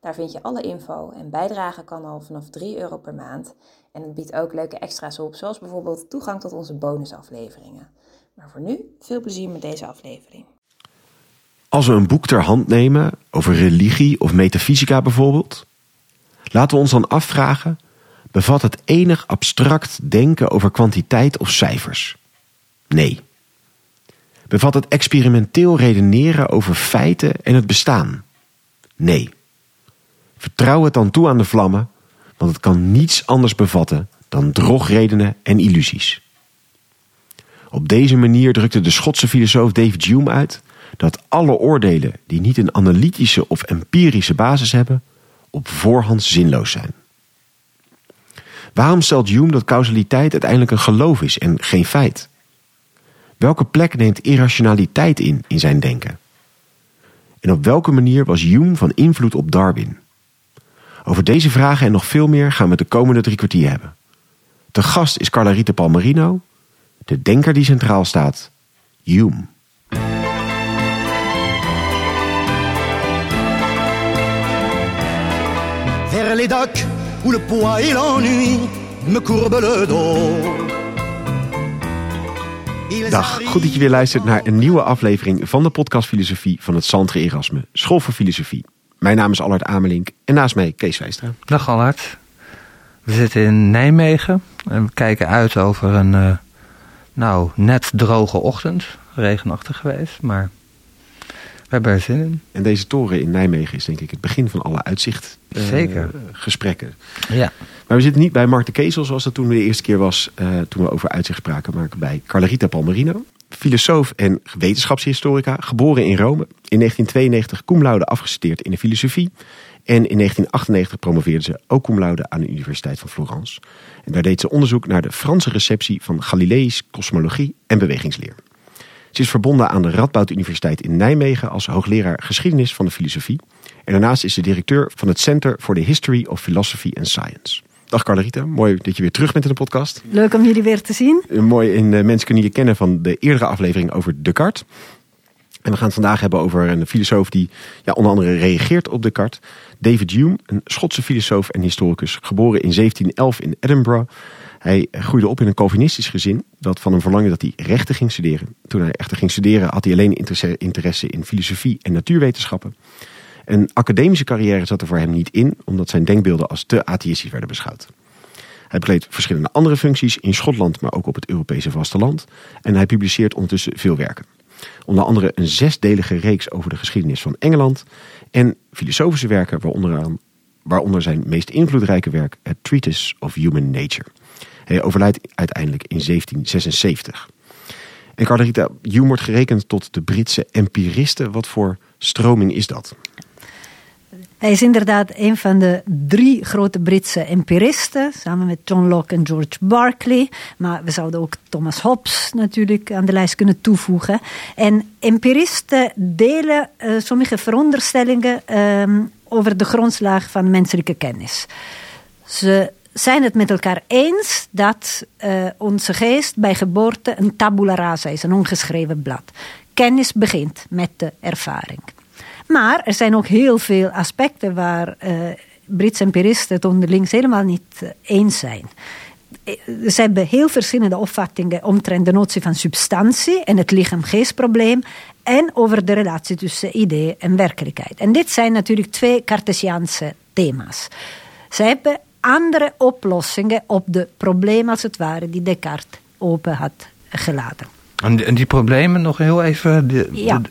Daar vind je alle info en bijdragen kan al vanaf 3 euro per maand. En het biedt ook leuke extra's op, zoals bijvoorbeeld toegang tot onze bonusafleveringen. Maar voor nu, veel plezier met deze aflevering. Als we een boek ter hand nemen over religie of metafysica bijvoorbeeld, laten we ons dan afvragen: bevat het enig abstract denken over kwantiteit of cijfers? Nee. Bevat het experimenteel redeneren over feiten en het bestaan? Nee. Vertrouw het dan toe aan de vlammen, want het kan niets anders bevatten dan drogredenen en illusies. Op deze manier drukte de Schotse filosoof David Hume uit dat alle oordelen die niet een analytische of empirische basis hebben, op voorhand zinloos zijn. Waarom stelt Hume dat causaliteit uiteindelijk een geloof is en geen feit? Welke plek neemt irrationaliteit in in zijn denken? En op welke manier was Hume van invloed op Darwin? Over deze vragen en nog veel meer gaan we de komende drie kwartier hebben. Te gast is Carla Rita Palmerino, de denker die centraal staat, Hume. Vers les docks où le poids et l'ennui me le dos. Dag, goed dat je weer luistert naar een nieuwe aflevering van de podcast Filosofie van het Centre Erasme, School voor Filosofie. Mijn naam is Allard Amelink en naast mij Kees Wijstra. Dag Allard. We zitten in Nijmegen en we kijken uit over een uh, nou, net droge ochtend. Regenachtig geweest, maar we hebben er zin in. En deze toren in Nijmegen is denk ik het begin van alle uitzicht uh, Zeker. gesprekken. Ja. Maar we zitten niet bij Mark de Kezel zoals dat toen de eerste keer was, uh, toen we over uitzicht spraken, maar bij Carlarita Palmerino. Filosoof en wetenschapshistorica, geboren in Rome. In 1992 cum afgestudeerd in de filosofie. En in 1998 promoveerde ze ook cum aan de Universiteit van Florence. En daar deed ze onderzoek naar de Franse receptie van Galileïs kosmologie en bewegingsleer. Ze is verbonden aan de Radboud Universiteit in Nijmegen als hoogleraar geschiedenis van de filosofie. En daarnaast is ze directeur van het Center for the History of Philosophy and Science. Dag Carlarita, mooi dat je weer terug bent in de podcast. Leuk om jullie weer te zien. Mooi, en uh, mensen kunnen je kennen van de eerdere aflevering over Descartes. En we gaan het vandaag hebben over een filosoof die ja, onder andere reageert op Descartes. David Hume, een Schotse filosoof en historicus, geboren in 1711 in Edinburgh. Hij groeide op in een Calvinistisch gezin dat van hem verlangde dat hij rechten ging studeren. Toen hij echter ging studeren had hij alleen interesse in filosofie en natuurwetenschappen. Een academische carrière zat er voor hem niet in, omdat zijn denkbeelden als te atheïstisch werden beschouwd. Hij bekleedt verschillende andere functies in Schotland, maar ook op het Europese vasteland. En hij publiceert ondertussen veel werken. Onder andere een zesdelige reeks over de geschiedenis van Engeland. En filosofische werken, waaronder, waaronder zijn meest invloedrijke werk, het Treatise of Human Nature. Hij overlijdt uiteindelijk in 1776. En Carlarita, Hume wordt gerekend tot de Britse empiristen. Wat voor stroming is dat? Hij is inderdaad een van de drie grote Britse empiristen, samen met John Locke en George Berkeley. Maar we zouden ook Thomas Hobbes natuurlijk aan de lijst kunnen toevoegen. En empiristen delen uh, sommige veronderstellingen uh, over de grondslag van menselijke kennis. Ze zijn het met elkaar eens dat uh, onze geest bij geboorte een tabula rasa is, een ongeschreven blad. Kennis begint met de ervaring. Maar er zijn ook heel veel aspecten waar uh, Britse empiristen het onderling helemaal niet eens zijn. Ze hebben heel verschillende opvattingen omtrent de notie van substantie en het lichaam-geestprobleem en over de relatie tussen idee en werkelijkheid. En dit zijn natuurlijk twee Cartesiaanse thema's. Ze hebben andere oplossingen op de problemen als het ware die Descartes open had gelaten. En die, en die problemen nog heel even... De, ja. De,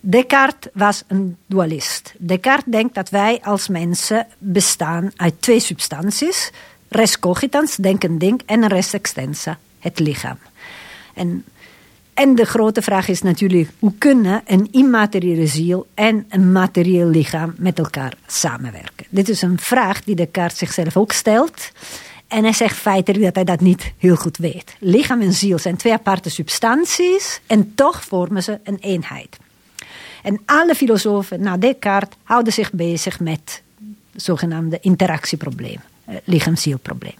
Descartes was een dualist. Descartes denkt dat wij als mensen bestaan uit twee substanties. Res cogitans, denken ding, en res extensa, het lichaam. En, en de grote vraag is natuurlijk, hoe kunnen een immateriële ziel en een materieel lichaam met elkaar samenwerken? Dit is een vraag die Descartes zichzelf ook stelt. En hij zegt feitelijk dat hij dat niet heel goed weet. Lichaam en ziel zijn twee aparte substanties en toch vormen ze een eenheid. En alle filosofen na Descartes houden zich bezig met zogenaamde interactieprobleem, lichaam-zielprobleem.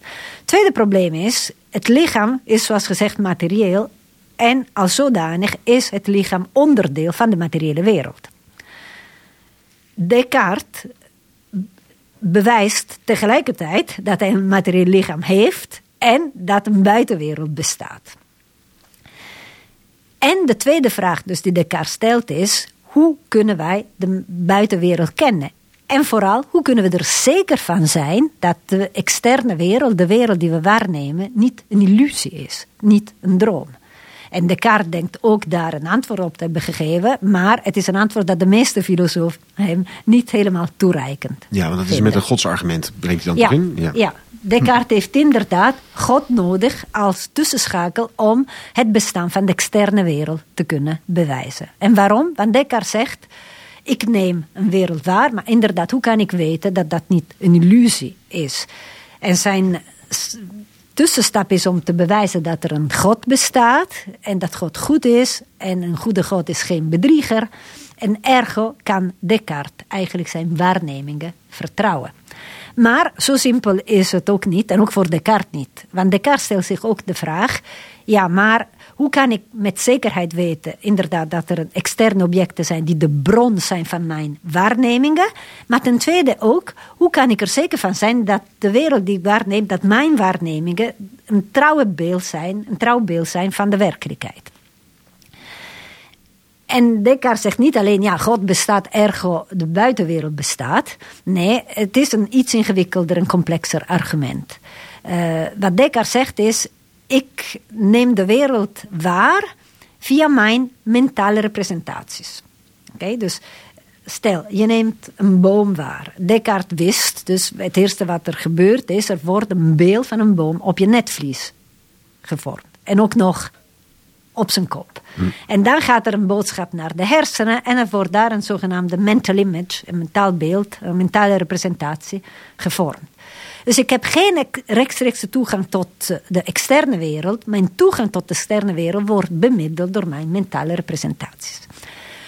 Tweede probleem is, het lichaam is zoals gezegd materieel en als zodanig is het lichaam onderdeel van de materiële wereld. Descartes bewijst tegelijkertijd dat hij een materieel lichaam heeft en dat een buitenwereld bestaat. En de tweede vraag dus die Descartes stelt is, hoe kunnen wij de buitenwereld kennen? En vooral, hoe kunnen we er zeker van zijn dat de externe wereld, de wereld die we waarnemen, niet een illusie is, niet een droom? En Descartes denkt ook daar een antwoord op te hebben gegeven, maar het is een antwoord dat de meeste filosofen hem niet helemaal toereikend Ja, want dat is met een godsargument, brengt hij dan Ja, toch in? ja. Descartes heeft inderdaad God nodig als tussenschakel om het bestaan van de externe wereld te kunnen bewijzen. En waarom? Want Descartes zegt, ik neem een wereld waar, maar inderdaad, hoe kan ik weten dat dat niet een illusie is? En zijn tussenstap is om te bewijzen dat er een God bestaat en dat God goed is en een goede God is geen bedrieger. En ergo kan Descartes eigenlijk zijn waarnemingen vertrouwen. Maar zo simpel is het ook niet, en ook voor Descartes niet. Want Descartes stelt zich ook de vraag: ja, maar hoe kan ik met zekerheid weten, inderdaad, dat er externe objecten zijn die de bron zijn van mijn waarnemingen? Maar ten tweede ook, hoe kan ik er zeker van zijn dat de wereld die ik waarneem, dat mijn waarnemingen een trouwe beeld zijn, een trouw beeld zijn van de werkelijkheid? En Descartes zegt niet alleen, ja, God bestaat, ergo de buitenwereld bestaat. Nee, het is een iets ingewikkelder en complexer argument. Eh, wat Descartes zegt is, ik neem de wereld waar via mijn mentale representaties. Oké, dus stel, je neemt een boom waar. Descartes wist, dus het eerste wat er gebeurt is, er wordt een beeld van een boom op je netvlies gevormd. En ook nog op zijn kop. En dan gaat er een boodschap naar de hersenen en er wordt daar een zogenaamde mental image, een mentaal beeld, een mentale representatie gevormd. Dus ik heb geen ek- rechtstreekse toegang tot eh, de externe wereld. Mijn toegang tot de externe wereld wordt bemiddeld door mijn mentale representaties.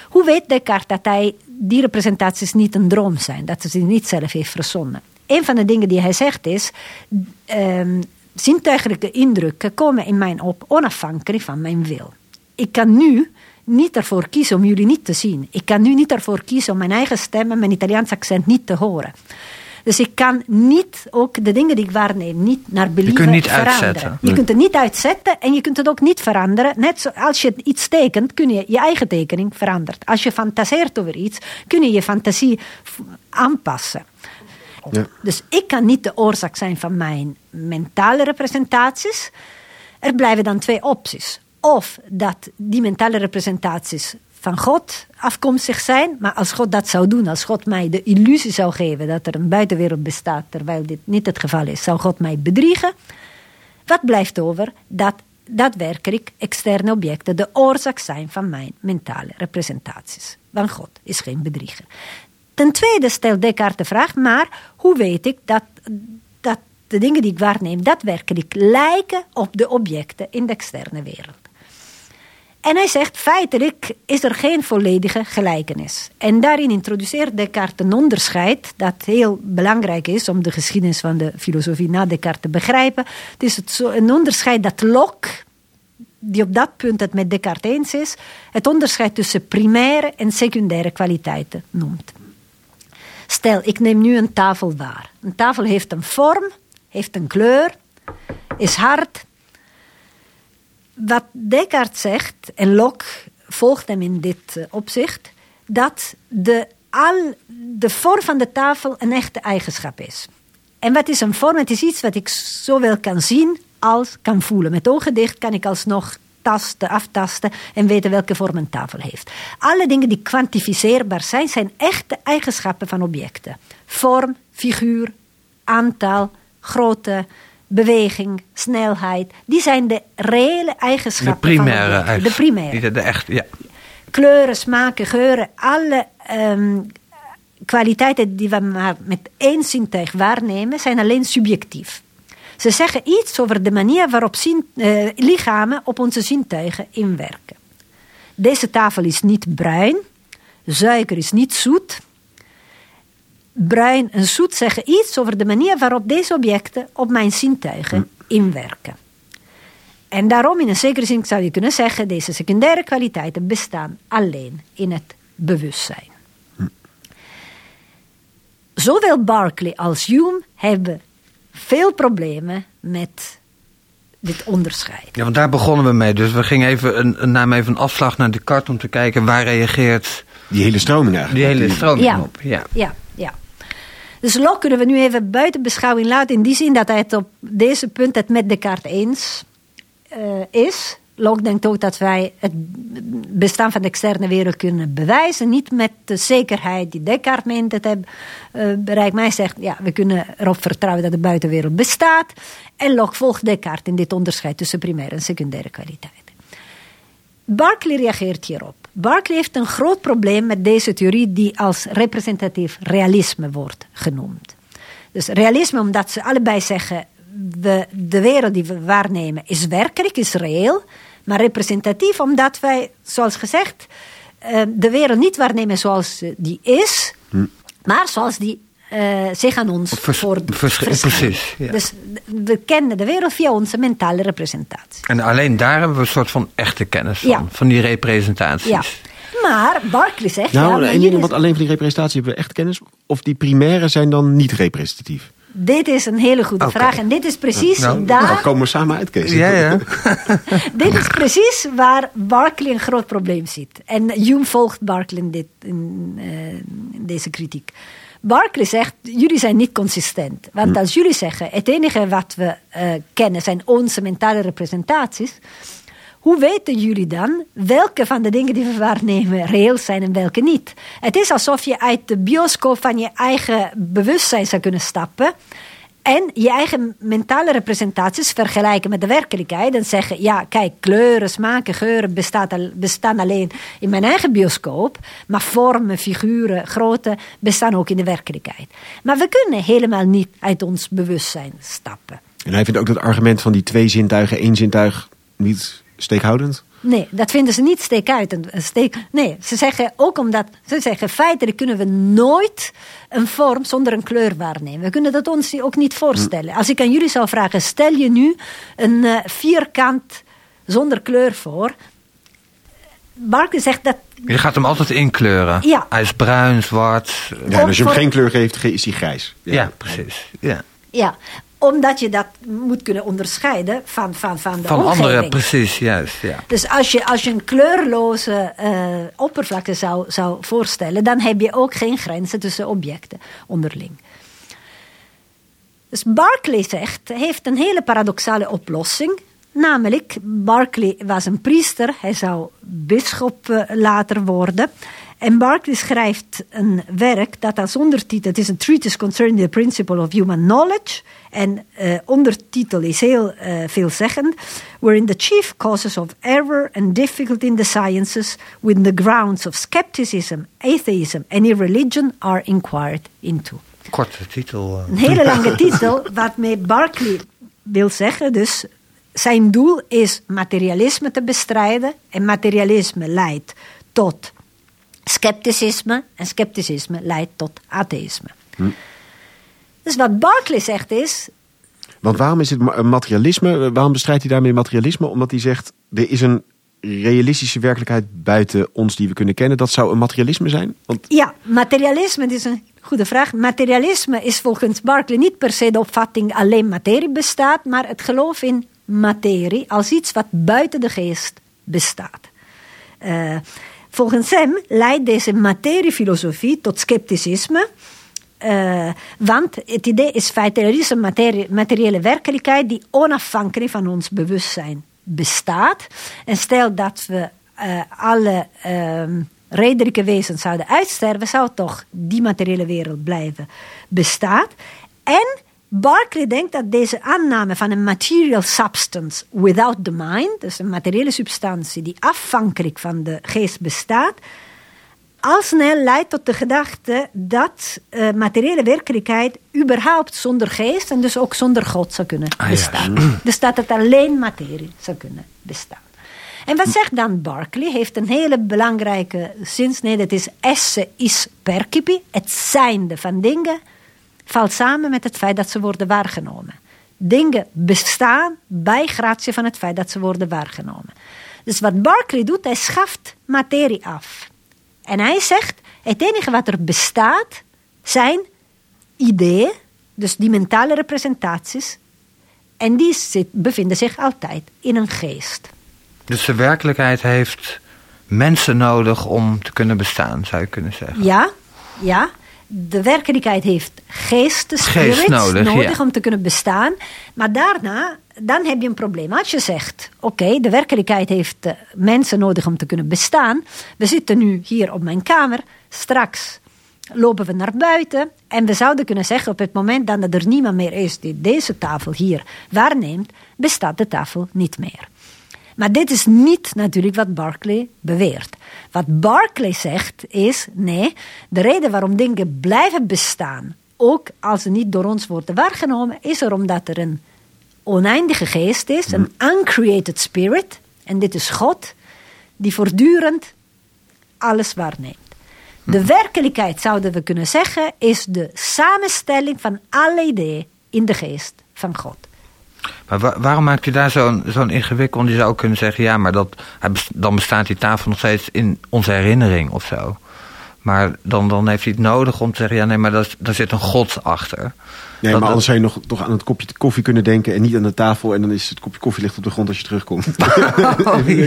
Hoe weet Descartes dat hij die representaties niet een droom zijn, dat hij ze niet zelf heeft verzonnen? Een van de dingen die hij zegt is: ehm, zintuigelijke indrukken komen in mij op onafhankelijk van mijn wil. Ik kan nu niet ervoor kiezen om jullie niet te zien. Ik kan nu niet ervoor kiezen om mijn eigen stem en mijn Italiaans accent niet te horen. Dus ik kan niet, ook de dingen die ik waarneem, niet naar believen kunt niet veranderen. uitzetten. Je kunt het niet uitzetten en je kunt het ook niet veranderen. Net zoals als je iets tekent, kun je je eigen tekening veranderen. Als je fantaseert over iets, kun je je fantasie v- Ja. Dus ik kan niet de oorzaak zijn van mijn mentale representaties. Er blijven dan twee opties. Of dat die mentale representaties van God afkomstig zijn, maar als God dat zou doen, als God mij de illusie zou geven dat er een buitenwereld bestaat, terwijl dit niet het geval is, zou God mij bedriegen. Wat blijft over? Dat daadwerkelijk externe objecten de oorzaak zijn van mijn mentale representaties. Want God is geen bedrieger. Ten tweede stelt Descartes de vraag, maar hoe weet ik dat, dat de dingen die ik waarneem daadwerkelijk lijken op de objecten in de externe wereld? En hij zegt, feitelijk is er geen volledige gelijkenis. En daarin introduceert Descartes een onderscheid dat heel belangrijk is om de geschiedenis van de filosofie na Descartes te begrijpen. Het is het een onderscheid dat Locke, die op dat punt het met Descartes eens is, het onderscheid tussen primaire en secundaire kwaliteiten noemt. Stel, ik neem nu een tafel waar. Een tafel heeft een vorm, heeft een kleur, is hard, wat Descartes zegt, en Locke volgt hem in dit eh, opzicht, dat de, al, de vorm van de tafel een echte eigenschap is. En wat is een vorm? Het is iets wat ik zowel kan zien als kan voelen. Met ogen dicht kan ik alsnog tasten, aftasten en weten welke vorm een tafel heeft. Alle dingen die kwantificeerbaar zijn, zijn echte eigenschappen van objecten. Vorm, figuur, aantal, grootte, beweging, snelheid. Die zijn de reële eigenschappen De primaire van objecten. De primaire de, de echt, ja. kleuren, smaken, geuren, alle ehm, kwaliteiten die we maar met één zintuig waarnemen, zijn alleen subjectief. Ze zeggen iets over de manier waarop zin, eh, lichamen op onze zintuigen inwerken. Deze tafel is niet bruin, suiker is niet zoet. Bruin en zoet zeggen iets over de manier waarop deze objecten op mijn zintuigen inwerken. En daarom, in een zekere zin zou je kunnen zeggen, deze secundaire kwaliteiten bestaan alleen in het bewustzijn. Zowel Berkeley als Hume hebben veel problemen met dit onderscheid. Ja, want daar begonnen we mee. Dus we gingen even een, een, namen even een afslag naar Descartes om te kijken waar reageert Die hele stroming eigenlijk. die hele stroming Ja. op. Ja. Ja, ja. Dus Locke kunnen we nu even buiten beschouwing laten in die zin dat hij het op deze punt het met Descartes eens eh, is. Locke denkt ook dat wij het bestaan van de externe wereld kunnen bewijzen. Niet met de zekerheid die Descartes meent het hebben eh, bereikt. Maar hij zegt, ja, we kunnen erop vertrouwen dat de buitenwereld bestaat. En Locke volgt Descartes in dit onderscheid tussen primaire en secundaire kwaliteiten. Berkeley reageert hierop. Berkeley heeft een groot probleem met deze theorie die als representatief realisme wordt genoemd. Dus realisme omdat ze allebei zeggen, de wereld die we waarnemen is werkelijk, is reëel. Maar representatief omdat wij, zoals gezegd, eh, de wereld niet waarnemen zoals eh, die is, maar zoals die eh, zich aan ons Vers- voor, vers- verschijnt. precies, ja. Dus we kennen de wereld via onze mentale representatie. En alleen daar hebben we een soort van echte kennis van. Ja. Van die representaties. Ja. Maar Berkeley zegt... ja, Nou, maar ding, want alleen van die representatie hebben we echt kennis. Of die primaire zijn dan niet representatief. Dit is een hele goede vraag. En dit is precies, Nou, Daar daar, komen we samen uit, Kees. Ja, ja. dit is precies waar Berkeley een groot probleem ziet. En Hume volgt Berkeley in, dit, in, eh, in deze kritiek. Berkeley zegt, jullie zijn niet consistent. Want als jullie zeggen, het enige wat we eh, kennen zijn onze mentale representaties. Hoe weten jullie dan welke van de dingen die we waarnemen reëel zijn en welke niet? Het is alsof je uit de bioscoop van je eigen bewustzijn zou kunnen stappen. En je eigen mentale representaties vergelijken met de werkelijkheid. En zeggen, ja, kijk, kleuren, smaken, geuren bestaat bestaan alleen in mijn eigen bioscoop. Maar vormen, figuren, grootte bestaan ook in de werkelijkheid. Maar we kunnen helemaal niet uit ons bewustzijn stappen. En hij vindt ook dat argument van die twee zintuigen, één zintuig niet steekhoudend. Nee, dat vinden ze niet steekuitend. een Steek, nee, ze zeggen ook omdat ze zeggen feitelijk kunnen we nooit een vorm zonder een kleur waarnemen. We kunnen dat ons ook niet voorstellen. Als ik aan jullie zou vragen, stel je nu een eh, vierkant zonder kleur voor. Barker zegt dat Je gaat hem altijd inkleuren. Ja. Hij is bruin, zwart. Ja, en als je hem voor- geen kleur geeft, ge- is hij grijs. Ja, precies. Ja. ja, omdat je dat moet kunnen onderscheiden van, van, van de Van omgeving. andere, precies, juist. Ja. Dus als je, als je een kleurloze eh, oppervlakte zou, zou voorstellen, dan heb je ook geen grenzen tussen objecten onderling. Dus Berkeley zegt, heeft een hele paradoxale oplossing. Namelijk, Berkeley was een priester, hij zou bisschop eh, later worden. En Berkeley schrijft een werk dat als ondertitel, het is een treatise concerning the principle of human knowledge. En eh, ondertitel is heel eh, veelzeggend. Wherein the chief causes of error and difficulty in the sciences, with the grounds of skepticism, atheism and irreligion are inquired into. Korte titel. eh. Een hele lange titel, waarmee Berkeley wil zeggen, dus zijn doel is materialisme te bestrijden. En materialisme leidt tot scepticisme. En scepticisme leidt tot atheïsme. Dus wat Berkeley zegt is, Want waarom is het ma- materialisme? Waarom bestrijdt hij daarmee materialisme? Omdat hij zegt, er is een realistische werkelijkheid buiten ons die we kunnen kennen. Dat zou een materialisme zijn? Want ja, materialisme, is een goede vraag. Materialisme is volgens Berkeley niet per se de opvatting alleen materie bestaat, maar het geloof in materie als iets wat buiten de geest bestaat. Eh, volgens hem leidt deze materiefilosofie tot scepticisme. eh, want het idee is feitelijk, er is een materie- materiële werkelijkheid die onafhankelijk van ons bewustzijn bestaat. En stel dat we eh, alle ehm, redelijke wezens zouden uitsterven, zou toch die materiële wereld blijven bestaan. En Berkeley denkt dat deze aanname van een material substance without the mind, dus een materiële substantie die afhankelijk van de geest bestaat, al snel leidt tot de gedachte dat uh, materiële werkelijkheid überhaupt zonder geest en dus ook zonder God zou kunnen Ah, ja. bestaan. Dus dat het alleen materie zou kunnen bestaan. En wat zegt dan Berkeley? Heeft een hele belangrijke zin. Nee, dat is esse is percipi. Het zijnde van dingen valt samen met het feit dat ze worden waargenomen. Dingen bestaan bij gratie van het feit dat ze worden waargenomen. Dus wat Berkeley doet, hij schaft materie af. En hij zegt, het enige wat er bestaat zijn ideeën, dus die mentale representaties. En die zit, bevinden zich altijd in een geest. Dus de werkelijkheid heeft mensen nodig om te kunnen bestaan, zou je kunnen zeggen. Ja, ja. De werkelijkheid heeft Geest nodig, ja. om te kunnen bestaan. Maar daarna, dan heb je een probleem. Als je zegt, oké, de werkelijkheid heeft uh, mensen nodig om te kunnen bestaan. We zitten nu hier op mijn kamer. Straks lopen we naar buiten. En we zouden kunnen zeggen, op het moment dat er niemand meer is die deze tafel hier waarneemt, bestaat de tafel niet meer. Maar dit is niet natuurlijk wat Berkeley beweert. Wat Berkeley zegt is: nee, de reden waarom dingen blijven bestaan, ook als ze niet door ons worden waargenomen, is er omdat er een oneindige geest is, een uncreated spirit, en dit is God, die voortdurend alles waarneemt. De werkelijkheid, zouden we kunnen zeggen, is de samenstelling van alle ideeën in de geest van God. Maar wa waarom maakt u daar zo'n zo'n ingewikkeld? Je zou ook kunnen zeggen, ja, maar dat, dan bestaat die tafel nog steeds in onze herinnering of zo. Maar dan, dan heeft hij het nodig om te zeggen, ja, nee, maar daar, daar zit een God achter. Nee, Dat- maar anders zou je nog toch aan het kopje koffie kunnen denken en niet aan de tafel. En dan is het kopje koffie ligt op de grond als je terugkomt. Ik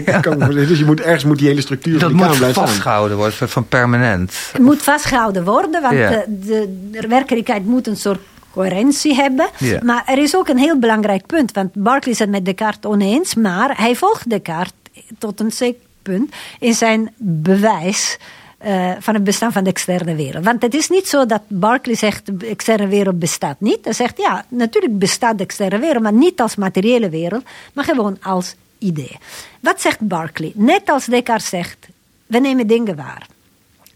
kan me voorstellen. Dus je moet ergens moet die hele structuur Dat van die kamer moet vastgehouden worden, een soort van permanent. Het moet vastgehouden worden, want Ja. de, de, de werkelijkheid moet een soort coherentie hebben. Ja. Maar er is ook een heel belangrijk punt, want Berkeley is het met Descartes oneens, maar hij volgt Descartes tot een zeker punt in zijn bewijs. eh, van het bestaan van de externe wereld. Want het is niet zo dat Berkeley zegt de externe wereld bestaat niet. Hij zegt ja, natuurlijk bestaat de externe wereld, maar niet als materiële wereld, maar gewoon als idee. Wat zegt Berkeley? Net als Descartes zegt, we nemen dingen waar.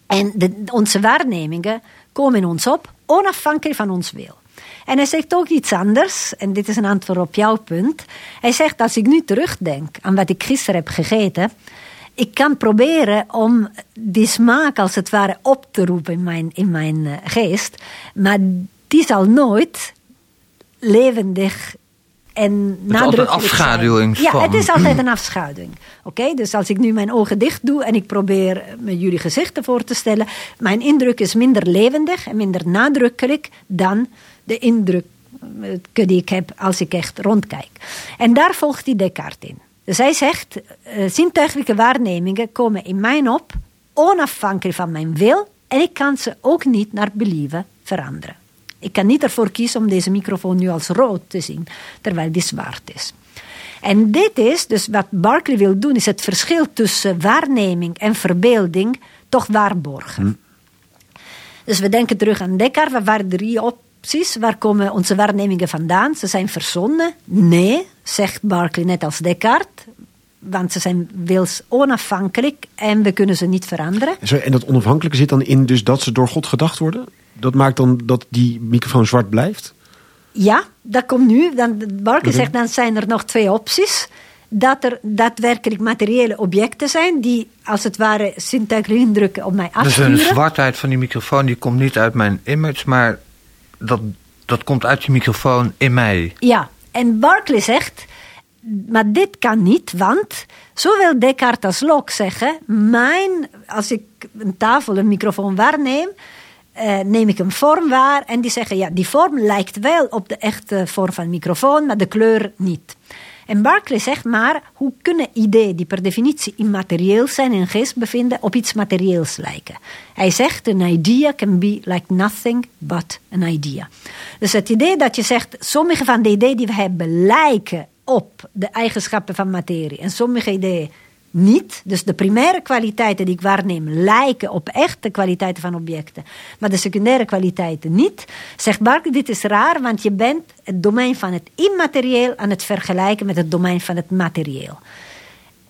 En de, onze waarnemingen komen in ons op, onafhankelijk van ons wil. En hij zegt ook iets anders, en dit is een antwoord op jouw punt. Hij zegt, als ik nu terugdenk aan wat ik gisteren heb gegeten, ik kan proberen om die smaak als het ware op te roepen in mijn, in mijn eh, geest, maar die zal nooit levendig en altijd een zijn. afschaduwing Ja, van. het is altijd een afschaduwing. Oké, dus als ik nu mijn ogen dicht doe en ik probeer me jullie gezichten voor te stellen, mijn indruk is minder levendig en minder nadrukkelijk dan de indruk eh, die ik heb als ik echt rondkijk. En daar volgt hij Descartes in. Dus hij zegt, eh, zintuigelijke waarnemingen komen in mij op, onafhankelijk van mijn wil, en ik kan ze ook niet naar believen veranderen. Ik kan niet ervoor kiezen om deze microfoon nu als rood te zien, terwijl die zwart is. En dit is, dus wat Berkeley wil doen, is het verschil tussen waarneming en verbeelding toch waarborgen. Dus we denken terug aan Descartes, wat waren drie opties? Waar komen onze waarnemingen vandaan? Ze zijn verzonnen? Nee, zegt Berkeley net als Descartes. Want ze zijn wils onafhankelijk en we kunnen ze niet veranderen. Zo, En dat onafhankelijke zit dan in dus dat ze door God gedacht worden? Dat maakt dan dat die microfoon zwart blijft? Ja, dat komt nu. Dan, Barker zegt, dan zijn er nog twee opties. Dat er daadwerkelijk materiële objecten zijn die als het ware zintuigelijke indrukken op mij Dus afsturen. een zwartheid van die microfoon, die komt niet uit mijn image, maar dat, dat komt uit die microfoon in mij. Ja, en Barclay zegt, maar dit kan niet, want zowel Descartes als Locke zeggen, mijn, als ik een tafel, een microfoon waarneem, eh, neem ik een vorm waar en die zeggen, ja, die vorm lijkt wel op de echte vorm van een microfoon, maar de kleur niet. En Barclay zegt maar, hoe kunnen ideeën die per definitie immaterieel zijn en geest bevinden, op iets materieels lijken? Hij zegt, an idea can be like nothing but an idea. Dus het idee dat je zegt, sommige van de ideeën die we hebben lijken op de eigenschappen van materie en sommige ideeën niet. Dus de primaire kwaliteiten die ik waarneem lijken op echte kwaliteiten van objecten, maar de secundaire kwaliteiten niet. Zegt Barker, dit is raar, want je bent het domein van het immaterieel aan het vergelijken met het domein van het materieel.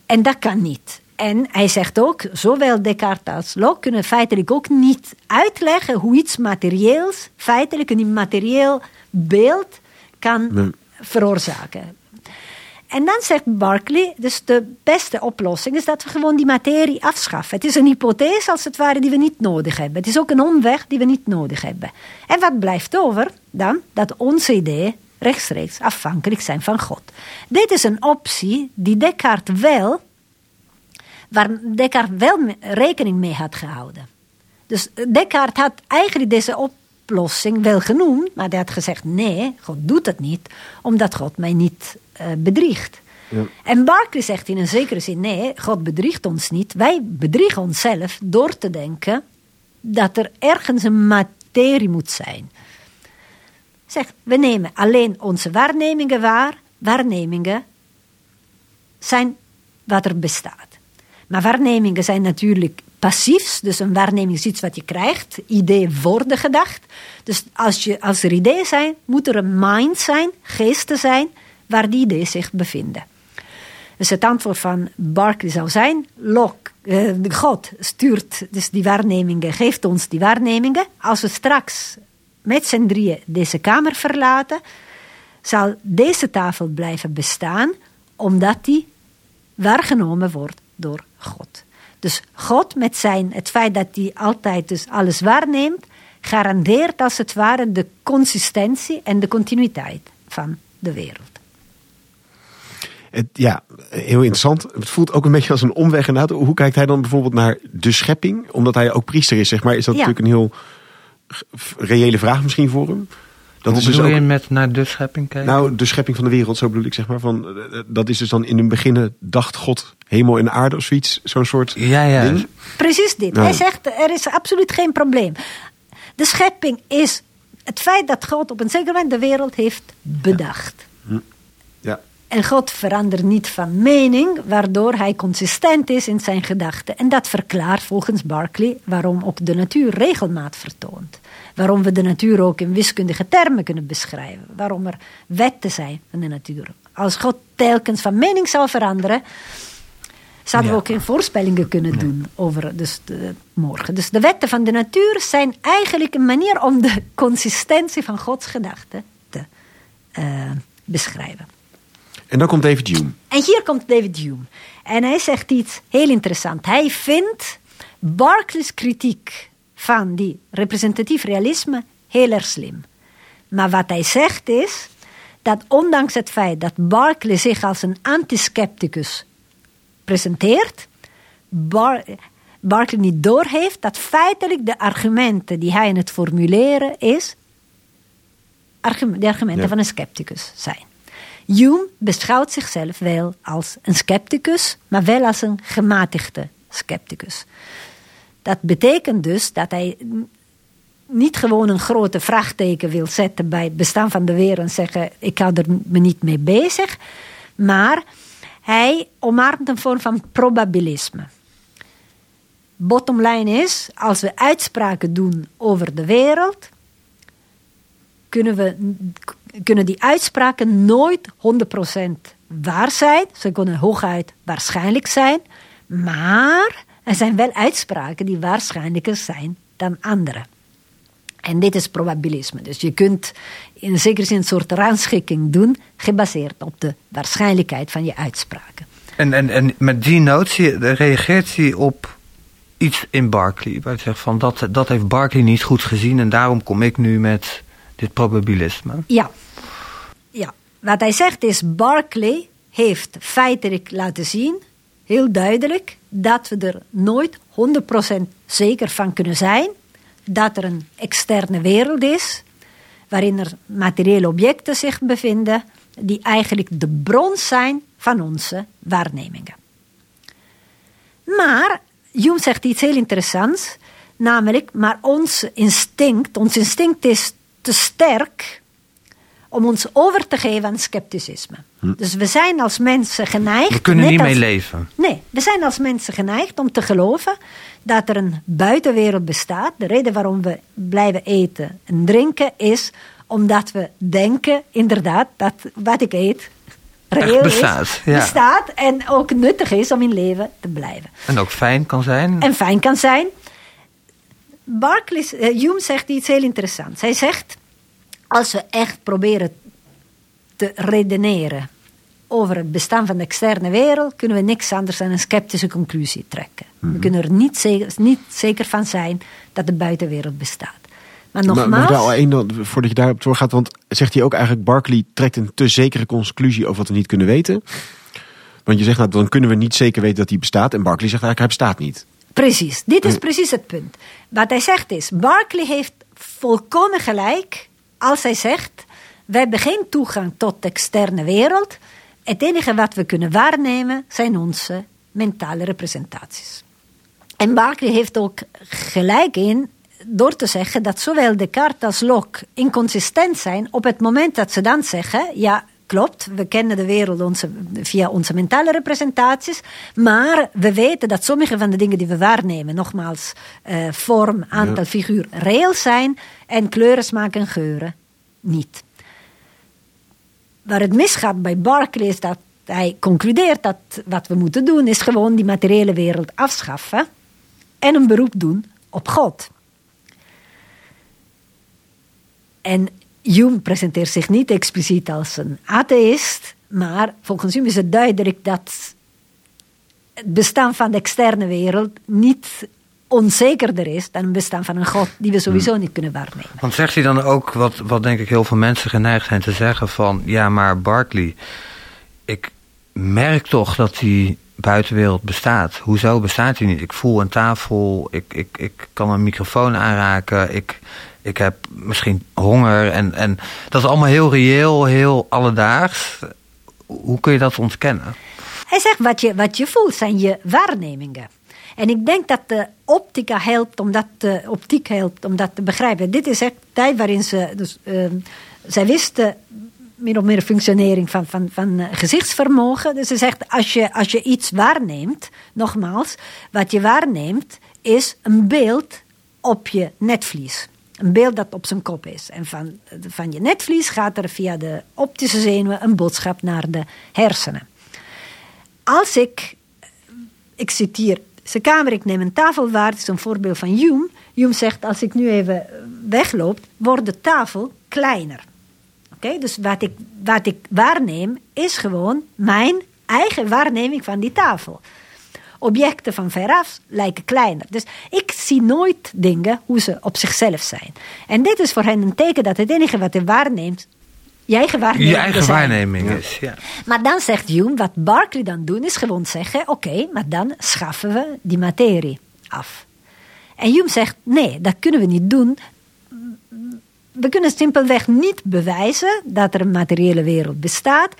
En dat kan niet. En hij zegt ook, zowel Descartes als Locke kunnen feitelijk ook niet uitleggen hoe iets materieels, feitelijk een immaterieel beeld kan Nee. veroorzaken. En dan zegt Berkeley, dus de beste oplossing is dat we gewoon die materie afschaffen. Het is een hypothese als het ware die we niet nodig hebben. Het is ook een omweg die we niet nodig hebben. En wat blijft over dan? Dat onze ideeën rechtstreeks afhankelijk zijn van God. Dit is een optie die Descartes wel, waar Descartes wel rekening mee had gehouden. Dus Descartes had eigenlijk deze oplossing wel genoemd, maar hij had gezegd: nee, God doet het niet, omdat God mij niet bedriegt. Ja. En Berkeley zegt in een zekere zin: nee, God bedriegt ons niet. Wij bedriegen onszelf door te denken dat er ergens een materie moet zijn. Zegt, we nemen alleen onze waarnemingen waar. Waarnemingen zijn wat er bestaat. Maar waarnemingen zijn natuurlijk passiefs. Dus een waarneming is iets wat je krijgt. Ideeën worden gedacht. Dus als, je, als er ideeën zijn, moet er een mind zijn, geesten zijn, waar die ideeën zich bevinden. Dus het antwoord van Berkeley zou zijn: Locke, eh, God stuurt dus die waarnemingen, geeft ons die waarnemingen. Als we straks met z'n drieën deze kamer verlaten, zal deze tafel blijven bestaan, omdat die waargenomen wordt door God. Dus God met zijn, het feit dat hij altijd dus alles waarneemt, garandeert als het ware de consistentie en de continuïteit van de wereld. Het, ja, heel interessant. Het voelt ook een beetje als een omweg inderdaad. Hoe kijkt hij dan bijvoorbeeld naar de schepping? Omdat hij ook priester is, zeg maar. Is dat Ja. natuurlijk een heel reële vraag misschien voor hem? Dat Hoe is dus bedoel ook, je met naar de schepping kijken? nou, de schepping van de wereld, zo bedoel ik, zeg maar. Van, eh, dat is dus dan in het begin dacht God hemel en aarde of zoiets. Zo'n soort ja, ja. ding. Precies dit. Hij zegt, er is absoluut geen probleem. De schepping is het feit dat God op een zeker moment de wereld heeft bedacht. Ja. En God verandert niet van mening, waardoor hij consistent is in zijn gedachten. En dat verklaart volgens Berkeley waarom ook de natuur regelmaat vertoont. Waarom we de natuur ook in wiskundige termen kunnen beschrijven. Waarom er wetten zijn van de natuur. Als God telkens van mening zou veranderen, zouden we ook geen voorspellingen kunnen doen over dus de, morgen. Dus de wetten van de natuur zijn eigenlijk een manier om de consistentie van Gods gedachten te eh, beschrijven. En dan komt David Hume. En hier komt David Hume. En hij zegt iets heel interessants. Hij vindt Berkeley's kritiek van die representatief realisme heel erg slim. Maar wat hij zegt is dat ondanks het feit dat Berkeley zich als een antiscepticus presenteert, Bar Berkeley niet doorheeft dat feitelijk de argumenten die hij in het formuleren is, de argumenten Ja. van een scepticus zijn. Hume beschouwt zichzelf wel als een scepticus, maar wel als een gematigde scepticus. Dat betekent dus dat hij niet gewoon een grote vraagteken wil zetten bij het bestaan van de wereld en zeggen: Ik hou er me niet mee bezig. Maar hij omarmt een vorm van probabilisme. Bottom line is: als we uitspraken doen over de wereld, kunnen, we, kunnen die uitspraken nooit 100% waar zijn. Ze kunnen hooguit waarschijnlijk zijn. Maar er zijn wel uitspraken die waarschijnlijker zijn dan andere. En dit is probabilisme. Dus je kunt in zekere zin een soort rangschikking doen, gebaseerd op de waarschijnlijkheid van je uitspraken. En, en, en met die notie reageert hij op iets in Berkeley. Waar hij zegt van dat, dat heeft Berkeley niet goed gezien en daarom kom ik nu met dit probabilisme. Ja. ja. Wat hij zegt is, Berkeley heeft feitelijk laten zien, heel duidelijk, dat we er nooit 100% zeker van kunnen zijn dat er een externe wereld is, waarin er materiële objecten zich bevinden, die eigenlijk de bron zijn van onze waarnemingen. Maar Hume zegt iets heel interessants, namelijk, maar ons instinct, ons instinct is te sterk om ons over te geven aan scepticisme. Dus we zijn als mensen geneigd. We kunnen niet als- mee leven. Nee, we zijn als mensen geneigd om te geloven dat er een buitenwereld bestaat. De reden waarom we blijven eten en drinken is omdat we denken, inderdaad, dat wat ik eet reëel bestaat, is, ja. bestaat en ook nuttig is om in leven te blijven. En ook fijn kan zijn. En fijn kan zijn. Barclays, eh, Hume zegt iets heel interessants. Hij zegt, als we echt proberen te redeneren over het bestaan van de externe wereld, kunnen we niks anders dan een sceptische conclusie trekken. Mhm. We kunnen er niet zeker, niet zeker van zijn dat de buitenwereld bestaat. Maar Maar, nogmaals, maar wel één, dan, voordat je daarop doorgaat, want zegt hij ook eigenlijk, Barkley trekt een te zekere conclusie over wat we niet kunnen weten. Want je zegt, nou, dan kunnen we niet zeker weten dat hij bestaat. En Barkley zegt eigenlijk, hij bestaat niet. Precies, dit is precies het punt. Wat hij zegt is, Barclay heeft volkomen gelijk als hij zegt, wij hebben geen toegang tot de externe wereld. Het enige wat we kunnen waarnemen zijn onze mentale representaties. En Barclay heeft ook gelijk in door te zeggen dat zowel Descartes als Locke inconsistent zijn op het moment dat ze dan zeggen, ja, klopt, we kennen de wereld onze, via onze mentale representaties, maar we weten dat sommige van de dingen die we waarnemen, nogmaals, eh, vorm, aantal, figuur, reëel zijn en kleuren, smaak en geuren niet. Waar het misgaat bij Barclay is dat hij concludeert dat wat we moeten doen is gewoon die materiële wereld afschaffen en een beroep doen op God. En Hume presenteert zich niet expliciet als een atheïst, maar volgens hem is het duidelijk dat het bestaan van de externe wereld niet onzekerder is dan het bestaan van een God die we sowieso niet kunnen waarnemen. Want zegt hij dan ook wat, wat denk ik heel veel mensen geneigd zijn te zeggen van... ja, maar Barkley, ik merk toch dat die buitenwereld bestaat. Hoezo bestaat die niet? Ik voel een tafel, ik, ik, ik kan een microfoon aanraken, ik, ik heb misschien honger. En, en dat is allemaal heel reëel, heel alledaags. Hoe kun je dat ontkennen? Hij zegt wat je, wat je voelt zijn je waarnemingen. En ik denk dat de optica helpt om dat, de optiek helpt om dat te begrijpen. Dit is echt tijd waarin ze, dus, uh, zij wisten min of meer functionering van, van, van uh, gezichtsvermogen. Dus ze zegt, als je, als je iets waarneemt, nogmaals, wat je waarneemt is een beeld op je netvlies. Een beeld dat op zijn kop is. En van, van je netvlies gaat er via de optische zenuwen een boodschap naar de hersenen. Als ik, ik zit hier zijn kamer, ik neem een tafel waar, het is een voorbeeld van Hume. Hume zegt, als ik nu even wegloop, wordt de tafel kleiner. Oké, dus wat ik, wat ik waarneem, is gewoon mijn eigen waarneming van die tafel. Objecten van veraf lijken kleiner. Dus ik zie nooit dingen hoe ze op zichzelf zijn. En dit is voor hen een teken dat het enige wat je waarneemt je eigen waarneming, je eigen waarneming is. Ja. Maar dan zegt Hume, wat Barclay dan doet, is gewoon zeggen: oké, okay, maar dan schaffen we die materie af. En Hume zegt: nee, dat kunnen we niet doen. We kunnen simpelweg niet bewijzen dat er een materiële wereld bestaat.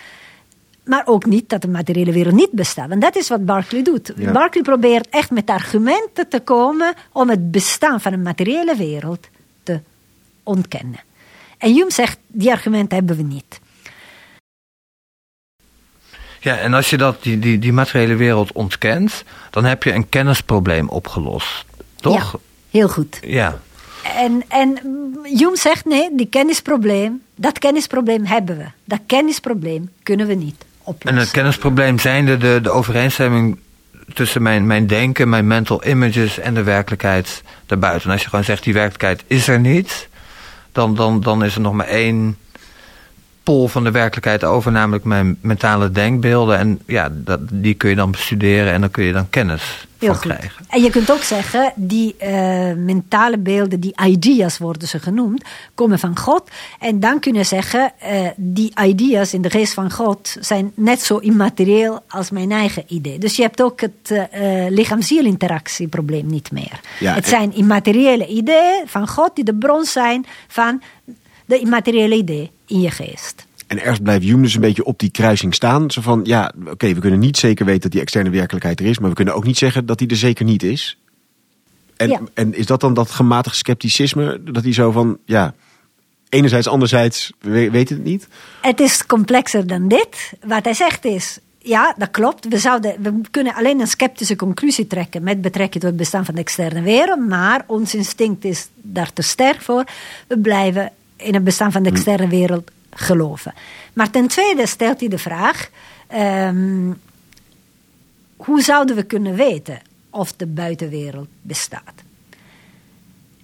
Maar ook niet dat de materiële wereld niet bestaat. Want dat is wat Barclay doet. Ja. Barclay probeert echt met argumenten te komen om het bestaan van een materiële wereld te ontkennen. En Hume zegt, die argumenten hebben we niet. Ja, en als je dat, die, die, die materiële wereld ontkent, dan heb je een kennisprobleem opgelost. Toch? Ja, heel goed. Ja. En, en Hume zegt, nee, die kennisprobleem, dat kennisprobleem hebben we. Dat kennisprobleem kunnen we niet En het kennisprobleem zijnde de, de overeenstemming tussen mijn, mijn denken, mijn mental images en de werkelijkheid daarbuiten. En als je gewoon zegt, die werkelijkheid is er niet dan, dan, dan is er nog maar één pol van de werkelijkheid over, namelijk mijn mentale denkbeelden. En ja, dat, die kun je dan bestuderen en dan kun je dan kennis Heel van goed. krijgen. En je kunt ook zeggen, die uh, mentale beelden, die ideas worden ze genoemd, komen van God. En dan kun je zeggen, uh, die ideas in de geest van God zijn net zo immaterieel als mijn eigen idee. Dus je hebt ook het uh, lichaam-ziel-interactieprobleem niet meer. Ja, het zijn immateriële ideeën van God die de bron zijn van de immateriële idee in je geest. En ergens blijft Hume dus een beetje op die kruising staan. Zo van, ja, oké, okay, we kunnen niet zeker weten dat die externe werkelijkheid er is... maar we kunnen ook niet zeggen dat die er zeker niet is. En, Ja. en is dat dan dat gematigd scepticisme? Dat hij zo van, ja, enerzijds, anderzijds, we weten het niet? Het is complexer dan dit. Wat hij zegt is, ja, dat klopt. We, zouden, we kunnen alleen een sceptische conclusie trekken met betrekking tot het bestaan van de externe wereld, maar ons instinct is daar te sterk voor. We blijven in het bestaan van de externe wereld geloven. Maar ten tweede stelt hij de vraag: ehm, hoe zouden we kunnen weten of de buitenwereld bestaat?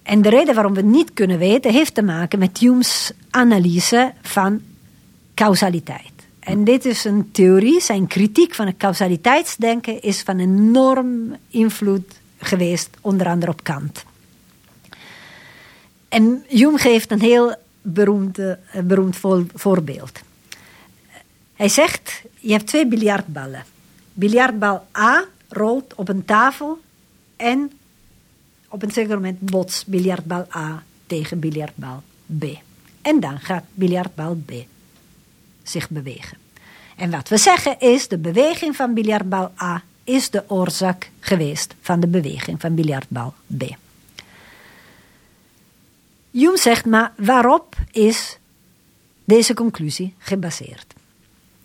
En de reden waarom we het niet kunnen weten, heeft te maken met Hume's analyse van causaliteit. En dit is een theorie, zijn kritiek van het causaliteitsdenken is van enorm invloed geweest, onder andere op Kant. En Hume geeft een heel beroemd, beroemd voorbeeld. Hij zegt, je hebt twee biljartballen. Biljartbal A rolt op een tafel en op een zeker moment bots biljartbal A tegen biljartbal B. En dan gaat biljartbal B zich bewegen. En wat we zeggen is, de beweging van biljartbal A is de oorzaak geweest van de beweging van biljartbal B. Hume zegt, maar waarop is deze conclusie gebaseerd?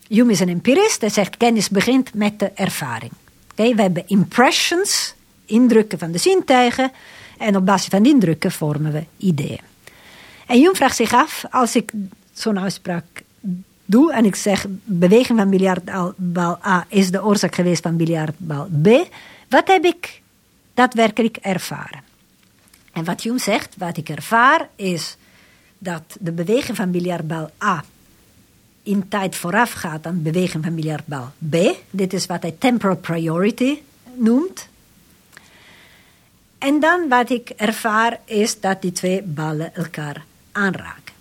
Hume is een empirist, hij zegt kennis begint met de ervaring. Okay, we hebben impressions, indrukken van de zintuigen, en op basis van die indrukken vormen we ideeën. En Hume vraagt zich af, als ik zo'n uitspraak doe en ik zeg beweging van biljartbal A is de oorzaak geweest van biljartbal B, wat heb ik daadwerkelijk ervaren? En wat Hume zegt, wat ik ervaar, is dat de beweging van biljartbal A in tijd vooraf gaat aan de beweging van biljartbal B. Dit is wat hij temporal priority noemt. En dan wat ik ervaar is dat die twee ballen elkaar aanraken.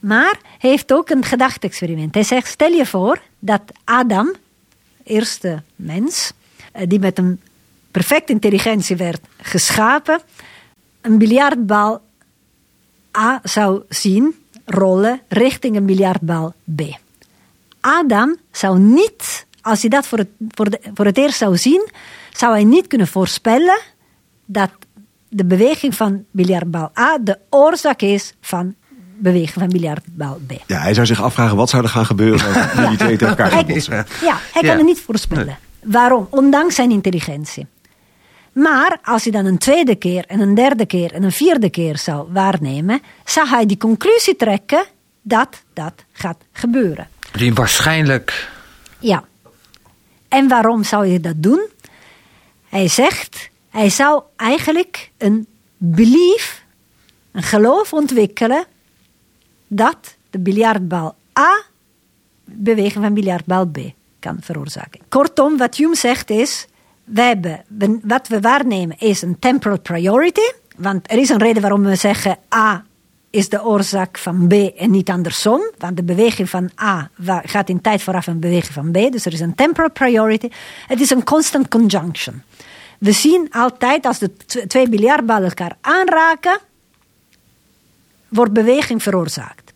Maar hij heeft ook een gedachte-experiment. Hij zegt, stel je voor dat Adam, eerste mens, eh, die met een perfecte intelligentie werd geschapen, een biljartbal A zou zien rollen richting een biljartbal B. Adam zou niet, als hij dat voor het, voor, de, voor het eerst zou zien, zou hij niet kunnen voorspellen dat de beweging van biljartbal A de oorzaak is van beweging van biljartbal B. Ja, hij zou zich afvragen wat zou er gaan gebeuren als jullie twee tegen elkaar gaan botsen. Ja, hij kan het niet voorspellen. Waarom? Ondanks zijn intelligentie. Maar als hij dan een tweede keer en een derde keer en een vierde keer zou waarnemen, zou hij die conclusie trekken dat dat gaat gebeuren. Die waarschijnlijk. Ja. En waarom zou je dat doen? Hij zegt, hij zou eigenlijk een belief, een geloof ontwikkelen dat de biljartbal A beweging van biljartbal B kan veroorzaken. Kortom, wat Hume zegt is, wij hebben, wat we waarnemen is een temporal priority. Want er is een reden waarom we zeggen A is de oorzaak van B en niet andersom. Want de beweging van A gaat in tijd vooraf een beweging van B. Dus er is een temporal priority. Het is een constant conjunction. We zien altijd als de twee biljartballen elkaar aanraken, wordt beweging veroorzaakt.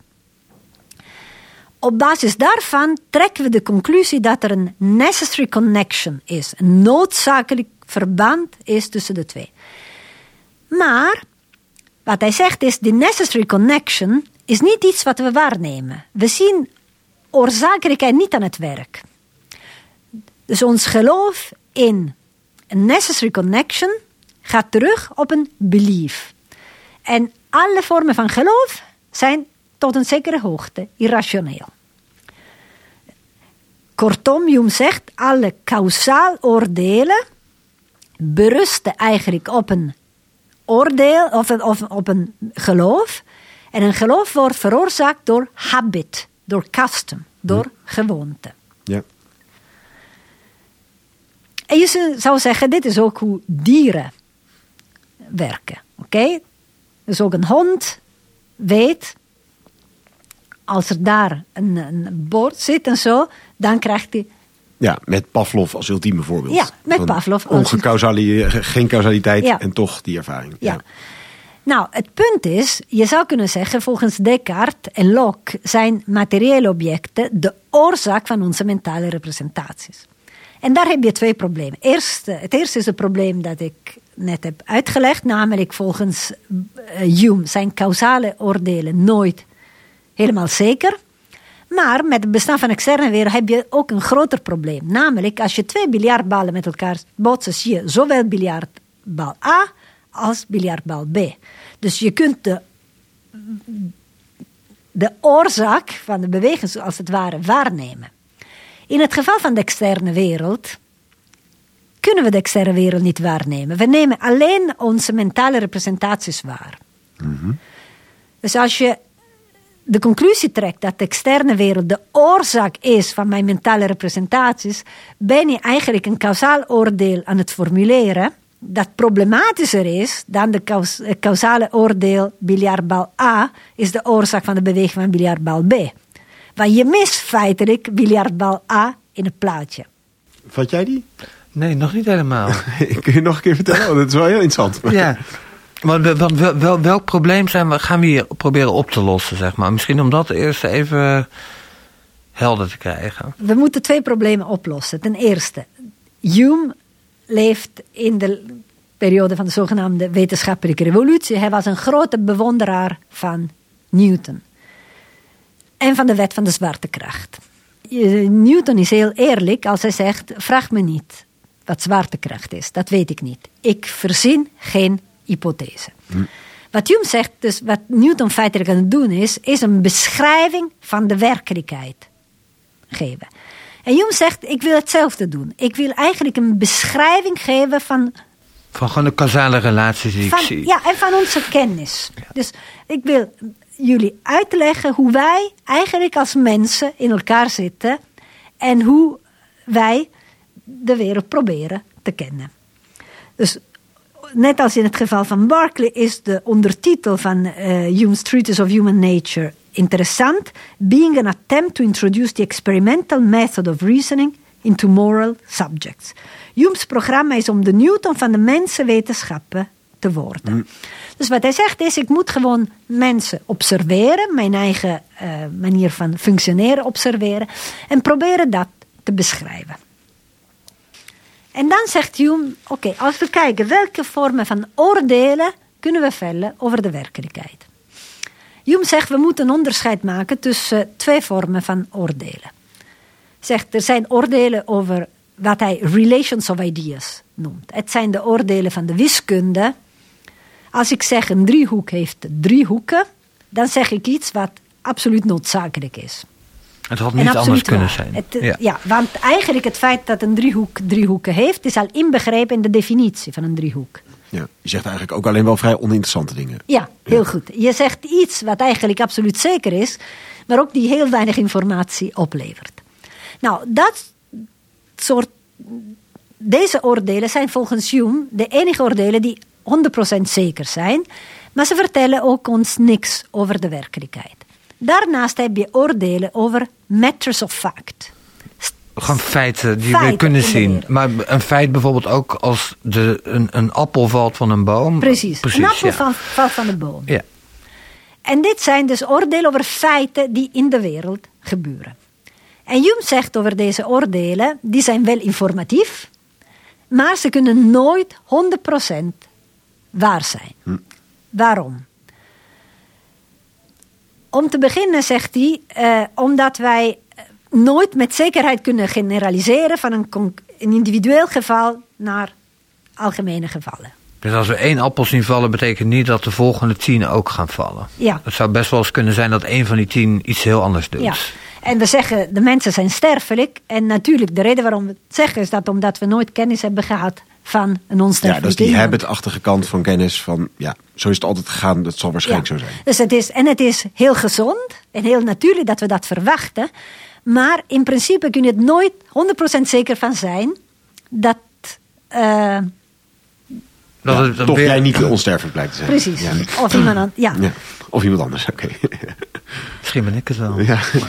Op basis daarvan trekken we de conclusie dat er een necessary connection is, een noodzakelijk verband is tussen de twee. Maar wat hij zegt is, die necessary connection is niet iets wat we waarnemen. We zien oorzakelijkheid niet aan het werk. Dus ons geloof in een necessary connection gaat terug op een belief. En alle vormen van geloof zijn tot een zekere hoogte irrationeel. Kortom, Hume zegt, alle kausaal oordelen berusten eigenlijk op een oordeel of, of op een geloof. En een geloof wordt veroorzaakt door habit, door custom, door gewoonte. Ja. En je zou zeggen, dit is ook hoe dieren werken. Oké? Dus ook een hond weet, als er daar een, een bord zit en zo, dan krijgt hij ja, met Pavlov als ultieme voorbeeld. Ja, met Van Pavlov. geen causaliteit en toch die ervaring. Ja. Nou, het punt is, je zou kunnen zeggen, volgens Descartes en Locke zijn materiële objecten de oorzaak van onze mentale representaties. En daar heb je twee problemen. Eerst, het eerste is het probleem dat ik net heb uitgelegd, namelijk volgens uh, Hume zijn causale oordelen nooit helemaal zeker. Maar met het bestaan van externe wereld heb je ook een groter probleem. Namelijk, als je twee biljartballen met elkaar botsen, zie je zowel biljartbal A als biljartbal B. Dus je kunt de de oorzaak van de beweging, als het ware, waarnemen. In het geval van de externe wereld kunnen we de externe wereld niet waarnemen. We nemen alleen onze mentale representaties waar. Dus als je de conclusie trekt dat de externe wereld de oorzaak is van mijn mentale representaties, ben je eigenlijk een kausaal oordeel aan het formuleren dat problematischer is dan de kaus causale oordeel biljartbal A is de oorzaak van de beweging van biljartbal B. Want je mist feitelijk biljartbal A in het plaatje. Vat jij die? Nee, nog niet helemaal. Kun je nog een keer vertellen? Want dat is wel heel interessant. ja. Wel, wel- welk probleem zijn we, gaan we hier proberen op te lossen, zeg maar? Misschien om dat eerst even helder te krijgen. We moeten twee problemen oplossen. Ten eerste, Hume leeft in de periode van de zogenaamde wetenschappelijke revolutie. Hij was een grote bewonderaar van Newton en van de wet van de zwaartekracht. Newton is heel eerlijk als hij zegt: vraag me niet wat zwaartekracht is. Dat weet ik niet. Ik verzin geen hypothese. Wat Hume zegt, dus wat Newton feitelijk aan het doen is, is een beschrijving van de werkelijkheid geven. En Hume zegt, ik wil hetzelfde doen. Ik wil eigenlijk een beschrijving geven van, Van gewoon de causale relaties die ik zie. ja, en van onze kennis. Dus ik wil jullie uitleggen hoe wij eigenlijk als mensen in elkaar zitten en hoe wij de wereld proberen te kennen. Dus net als in het geval van Berkeley is de ondertitel van eh Hume's Treatise of Human Nature interessant. Being an attempt to introduce the experimental method of reasoning into moral subjects. Hume's programma is om de Newton van de mensenwetenschappen te worden. Dus wat hij zegt is, ik moet gewoon mensen observeren, mijn eigen eh, manier van functioneren observeren en proberen dat te beschrijven. En dan zegt Hume, oké, als we kijken welke vormen van oordelen kunnen we vellen over de werkelijkheid. Hume zegt, we moeten een onderscheid maken tussen twee vormen van oordelen. Zegt, er zijn oordelen over wat hij relations of ideas noemt. Het zijn de oordelen van de wiskunde. Als ik zeg een driehoek heeft drie hoeken, dan zeg ik iets wat absoluut noodzakelijk is. Het had niet anders kunnen waar. zijn. Het, ja. ja. want eigenlijk het feit dat een driehoek drie hoeken heeft, is al inbegrepen in de definitie van een driehoek. Ja, je zegt eigenlijk ook alleen wel vrij oninteressante dingen. Ja, heel goed. Je zegt iets wat eigenlijk absoluut zeker is, maar ook die heel weinig informatie oplevert. Nou, dat soort. Deze oordelen zijn volgens Hume de enige oordelen die 100% zeker zijn, maar ze vertellen ook ons niks over de werkelijkheid. Daarnaast heb je oordelen over matters of fact. Gewoon feiten die we kunnen zien. Maar een feit bijvoorbeeld ook als de, een, een appel valt van een boom. Precies, een appel ja. van, valt van de boom. Ja. En dit zijn dus oordelen over feiten die in de wereld gebeuren. En Hume zegt over deze oordelen, die zijn wel informatief, maar ze kunnen nooit 100% waar zijn. Waarom? Om te beginnen zegt hij, eh, omdat wij nooit met zekerheid kunnen generaliseren van een, een individueel geval naar algemene gevallen. Dus als we één appel zien vallen, betekent niet dat de volgende tien ook gaan vallen. Ja. Het zou best wel eens kunnen zijn dat één van die tien iets heel anders doet. Ja. En we zeggen, de mensen zijn sterfelijk. En natuurlijk, de reden waarom we het zeggen is dat omdat we nooit kennis hebben gehad van een Ja, onsterfelijke dat is die iemand. habit-achtige kant van kennis. Van ja, zo is het altijd gegaan. Dat zal waarschijnlijk Ja. zo zijn. Dus het is, en het is heel gezond en heel natuurlijk dat we dat verwachten. Maar in principe kun je het nooit 100% zeker van zijn dat. eh, Dat Ja, het toch weer- jij niet de onsterfelijk blijkt te zijn. precies. Ja. Of iemand aan, ja. Ja. Of iemand anders, oké. Misschien ben ik het wel. ja.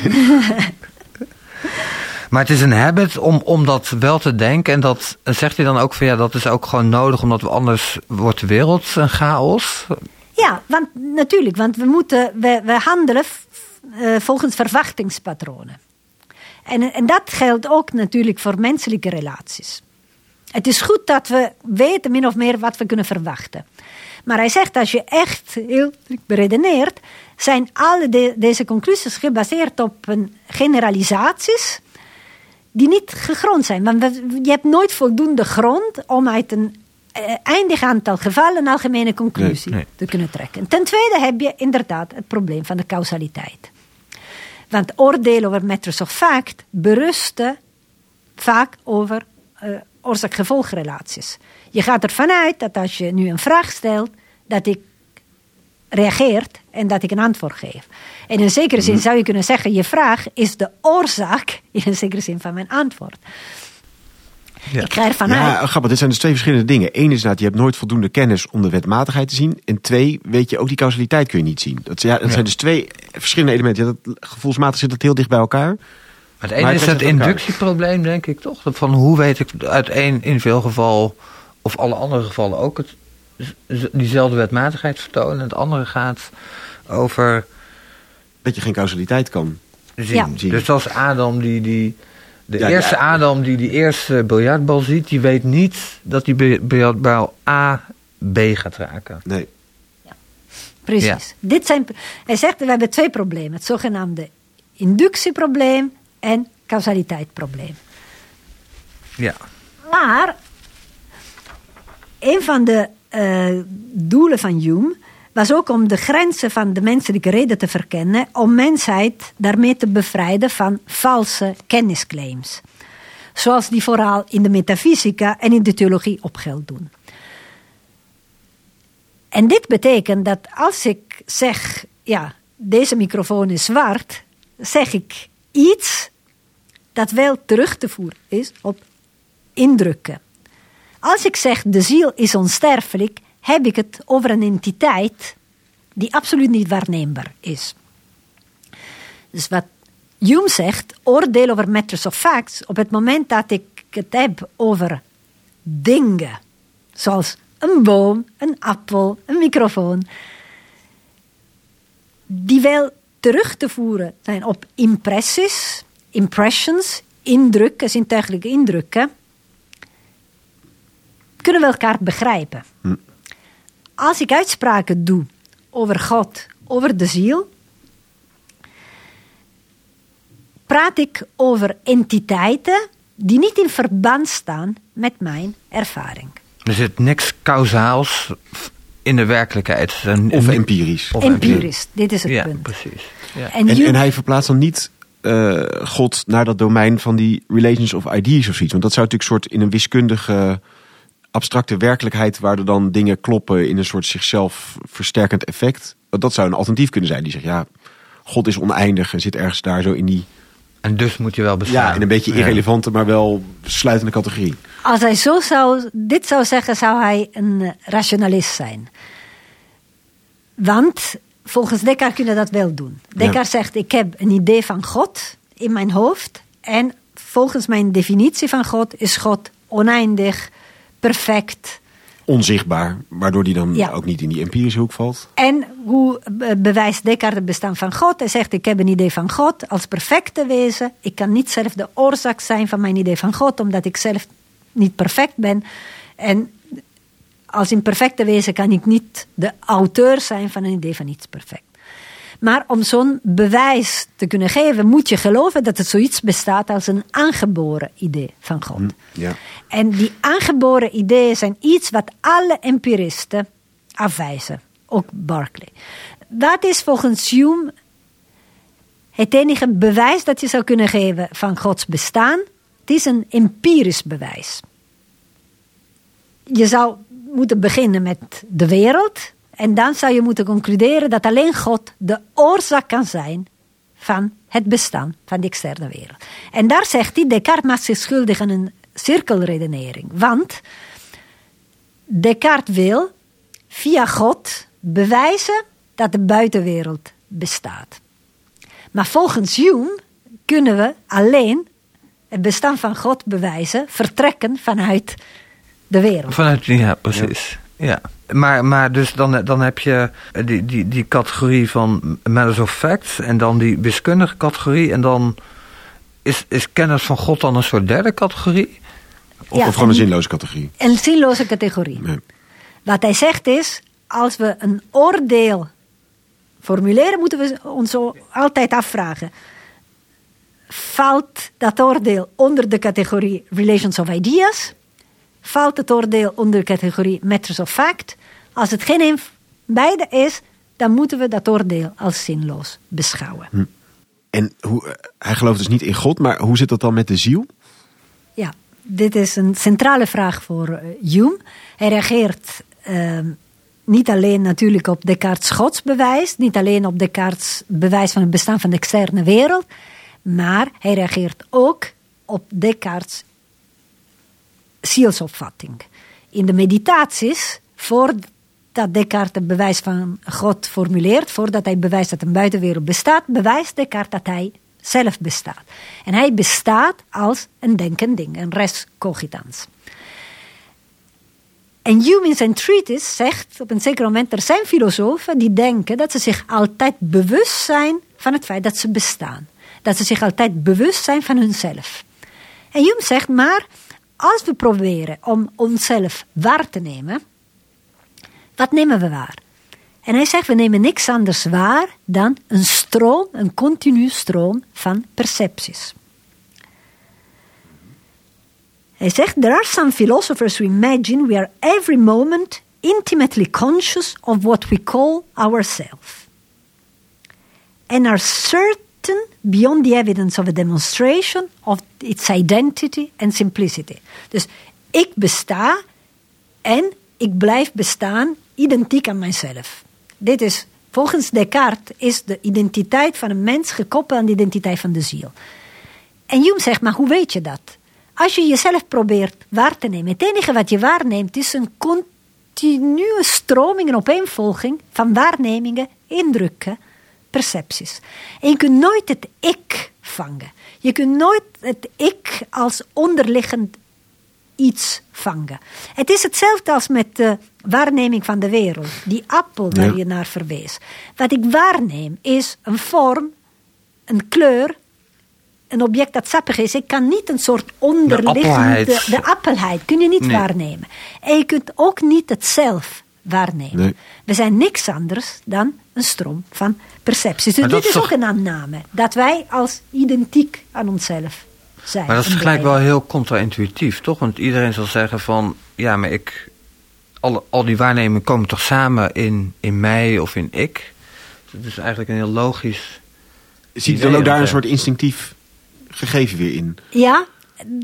Maar het is een habit om, om dat wel te denken. En dat zegt hij dan ook van ja, dat is ook gewoon nodig, omdat we anders wordt de wereld een chaos. Ja, want natuurlijk, want we, moeten, we, we handelen eh, volgens verwachtingspatronen. En, en dat geldt ook natuurlijk voor menselijke relaties. Het is goed dat we weten min of meer wat we kunnen verwachten. Maar hij zegt, als je echt heel beredeneert, zijn alle de- deze conclusies gebaseerd op een generalisaties die niet gegrond zijn. Want je hebt nooit voldoende grond om uit een eh, eindig aantal gevallen een algemene conclusie Nee, nee. te kunnen trekken. Ten tweede heb je inderdaad het probleem van de causaliteit. Want oordelen over matters of fact berusten vaak over eh, oorzaak-gevolgrelaties. Je gaat ervan uit dat als je nu een vraag stelt, dat ik reageert en dat ik een antwoord geef. En in een zekere zin zou je kunnen zeggen, je vraag is de oorzaak, in een zekere zin, van mijn antwoord. Ja. Ik ga ervan Ja, uit. grappig. Dit zijn dus twee verschillende dingen. Eén is dat je hebt nooit voldoende kennis om de wetmatigheid te zien. En twee, weet je, ook die causaliteit kun je niet zien. Dat, ja, dat zijn dus twee verschillende elementen. Ja, dat, gevoelsmatig zit dat heel dicht bij elkaar. Maar het ene is elkaar. inductieprobleem, denk ik toch? Van hoe weet ik uit één individueel geval, of alle andere gevallen ook, het, diezelfde wetmatigheid vertonen. En het andere gaat over Dat je geen causaliteit kan zien. Ja. zien. Dus dat is Adam die, die de Ja, eerste ja. Adam die die eerste biljartbal ziet, die weet niet dat die bil- biljartbal A B gaat raken. Nee. Precies. Ja. Dit zijn, hij zegt, we hebben twee problemen. Het zogenaamde inductieprobleem en causaliteitsprobleem. Ja. Maar een van de eh, doelen van Hume was ook om de grenzen van de menselijke reden te verkennen, om mensheid daarmee te bevrijden van valse kennisclaims. Zoals die vooral in de metafysica en in de theologie op geld doen. En dit betekent dat als ik zeg, ja, deze microfoon is zwart, zeg ik iets dat wel terug te voeren is op indrukken. Als ik zeg de ziel is onsterfelijk, heb ik het over een entiteit die absoluut niet waarneembaar is. Dus wat Hume zegt, oordeel over matters of facts, op het moment dat ik het heb over dingen, zoals een boom, een appel, een microfoon, die wel terug te voeren zijn op impressies, impressions, indrukken, zintuigelijke indrukken, kunnen we elkaar begrijpen. Als ik uitspraken doe over God, over de ziel, praat ik over entiteiten die niet in verband staan met mijn ervaring. Er zit niks kausaals in de werkelijkheid. Een- Of een- empirisch. of Empirisch, dit is het Ja, punt. precies. Ja. En, En, Hume- en hij verplaatst dan niet eh, God naar dat domein van die relations of ideas of zoiets. Want dat zou natuurlijk soort in een wiskundige abstracte werkelijkheid waar er dan dingen kloppen in een soort zichzelf versterkend effect. Dat zou een alternatief kunnen zijn. Die zegt ja, God is oneindig en zit ergens daar zo in die En dus moet je wel bestaan. ja, in een beetje Ja. irrelevante, maar wel sluitende categorie. Als hij zo zou, dit zou zeggen, zou hij een eh, rationalist zijn. Want volgens Descartes kunnen dat wel doen. Descartes zegt, ik heb een idee van God in mijn hoofd. En volgens mijn definitie van God is God oneindig, perfect. Onzichtbaar, waardoor die dan Ja. ook niet in die empirische hoek valt. En hoe be- bewijst Descartes het bestaan van God? Hij zegt, ik heb een idee van God als perfecte wezen. Ik kan niet zelf de oorzaak zijn van mijn idee van God, omdat ik zelf niet perfect ben. En als imperfecte wezen kan ik niet de auteur zijn van een idee van iets perfect. Maar om zo'n bewijs te kunnen geven, moet je geloven dat er zoiets bestaat als een aangeboren idee van God. Ja. En die aangeboren ideeën zijn iets wat alle empiristen afwijzen. Ook Berkeley. Wat is volgens Hume het enige bewijs dat je zou kunnen geven van Gods bestaan? Het is een empirisch bewijs. Je zou moeten beginnen met de wereld. En dan zou je moeten concluderen dat alleen God de oorzaak kan zijn van het bestaan van de externe wereld. En daar zegt hij, Descartes maakt zich schuldig aan een cirkelredenering. Want Descartes wil via God bewijzen dat de buitenwereld bestaat. Maar volgens Hume kunnen we alleen het bestaan van God bewijzen, vertrekken vanuit de wereld. Vanuit, ja, precies. Ja. Maar, maar dus dan, dan heb je die, die, die categorie van matters of facts en dan die wiskundige categorie en dan is, is kennis van God dan een soort derde categorie? Of, Ja, of gewoon een en- zinloze categorie. Een zinloze categorie. Nee. Wat hij zegt is, als we een oordeel formuleren, moeten we ons zo altijd afvragen. Valt dat oordeel onder de categorie Relations of Ideas? Valt het oordeel onder de categorie Matters of Fact? Als het geen een beide is, dan moeten we dat oordeel als zinloos beschouwen. En hoe, eh, hij gelooft dus niet in God, maar hoe zit dat dan met de ziel? Ja, dit is een centrale vraag voor uh, Hume. Hij reageert uh, niet alleen natuurlijk op Descartes' godsbewijs, niet alleen op Descartes' bewijs van het bestaan van de externe wereld, maar hij reageert ook op Descartes' zielsopvatting. In de meditaties, voordat Descartes het bewijs van God formuleert, voordat hij bewijst dat een buitenwereld bestaat, bewijst Descartes dat hij zelf bestaat. En hij bestaat als een denkend ding, een res cogitans. En Hume in zijn treatise zegt op een zeker moment, er zijn filosofen die denken dat ze zich altijd bewust zijn van het feit dat ze bestaan. Dat ze zich altijd bewust zijn van hunzelf. En Hume zegt, maar als we proberen om onszelf waar te nemen, wat nemen we waar? En hij zegt, we nemen niks anders waar dan een stroom, een continu stroom van percepties. Hij zegt, there are some philosophers who imagine we are every moment intimately conscious of what we call ourselves. And are certain beyond the evidence of a demonstration of its identity and simplicity. Dus ik besta en ik blijf bestaan identiek aan mijzelf. Dit is, volgens Descartes, is de identiteit van een mens gekoppeld aan de identiteit van de ziel. En Hume zegt, maar hoe weet je dat? Als je jezelf probeert waar te nemen, het enige wat je waarneemt is een continue stroming en opeenvolging van waarnemingen, indrukken, percepties. En je kunt nooit het ik vangen. Je kunt nooit het ik als onderliggend iets vangen. Het is hetzelfde als met de waarneming van de wereld. Die appel waar je naar verwees. Wat ik waarneem is een vorm, een kleur, een object dat sappig is. Ik kan niet een soort onderliggende... De, de appelheid kun je niet waarnemen. En je kunt ook niet het zelf waarnemen. We zijn niks anders dan een stroom van percepties. Dus dit is, ook een aanname. Dat wij als identiek aan onszelf zijn. Maar dat is gelijk wel heel contra-intuïtief, toch? Want iedereen zal zeggen van... Ja, maar ik... Al, al die waarnemingen komen toch samen in, in mij of in ik? Het is eigenlijk een heel logisch... Ziet dan ook daar een soort instinctief gegeven weer in? Ja,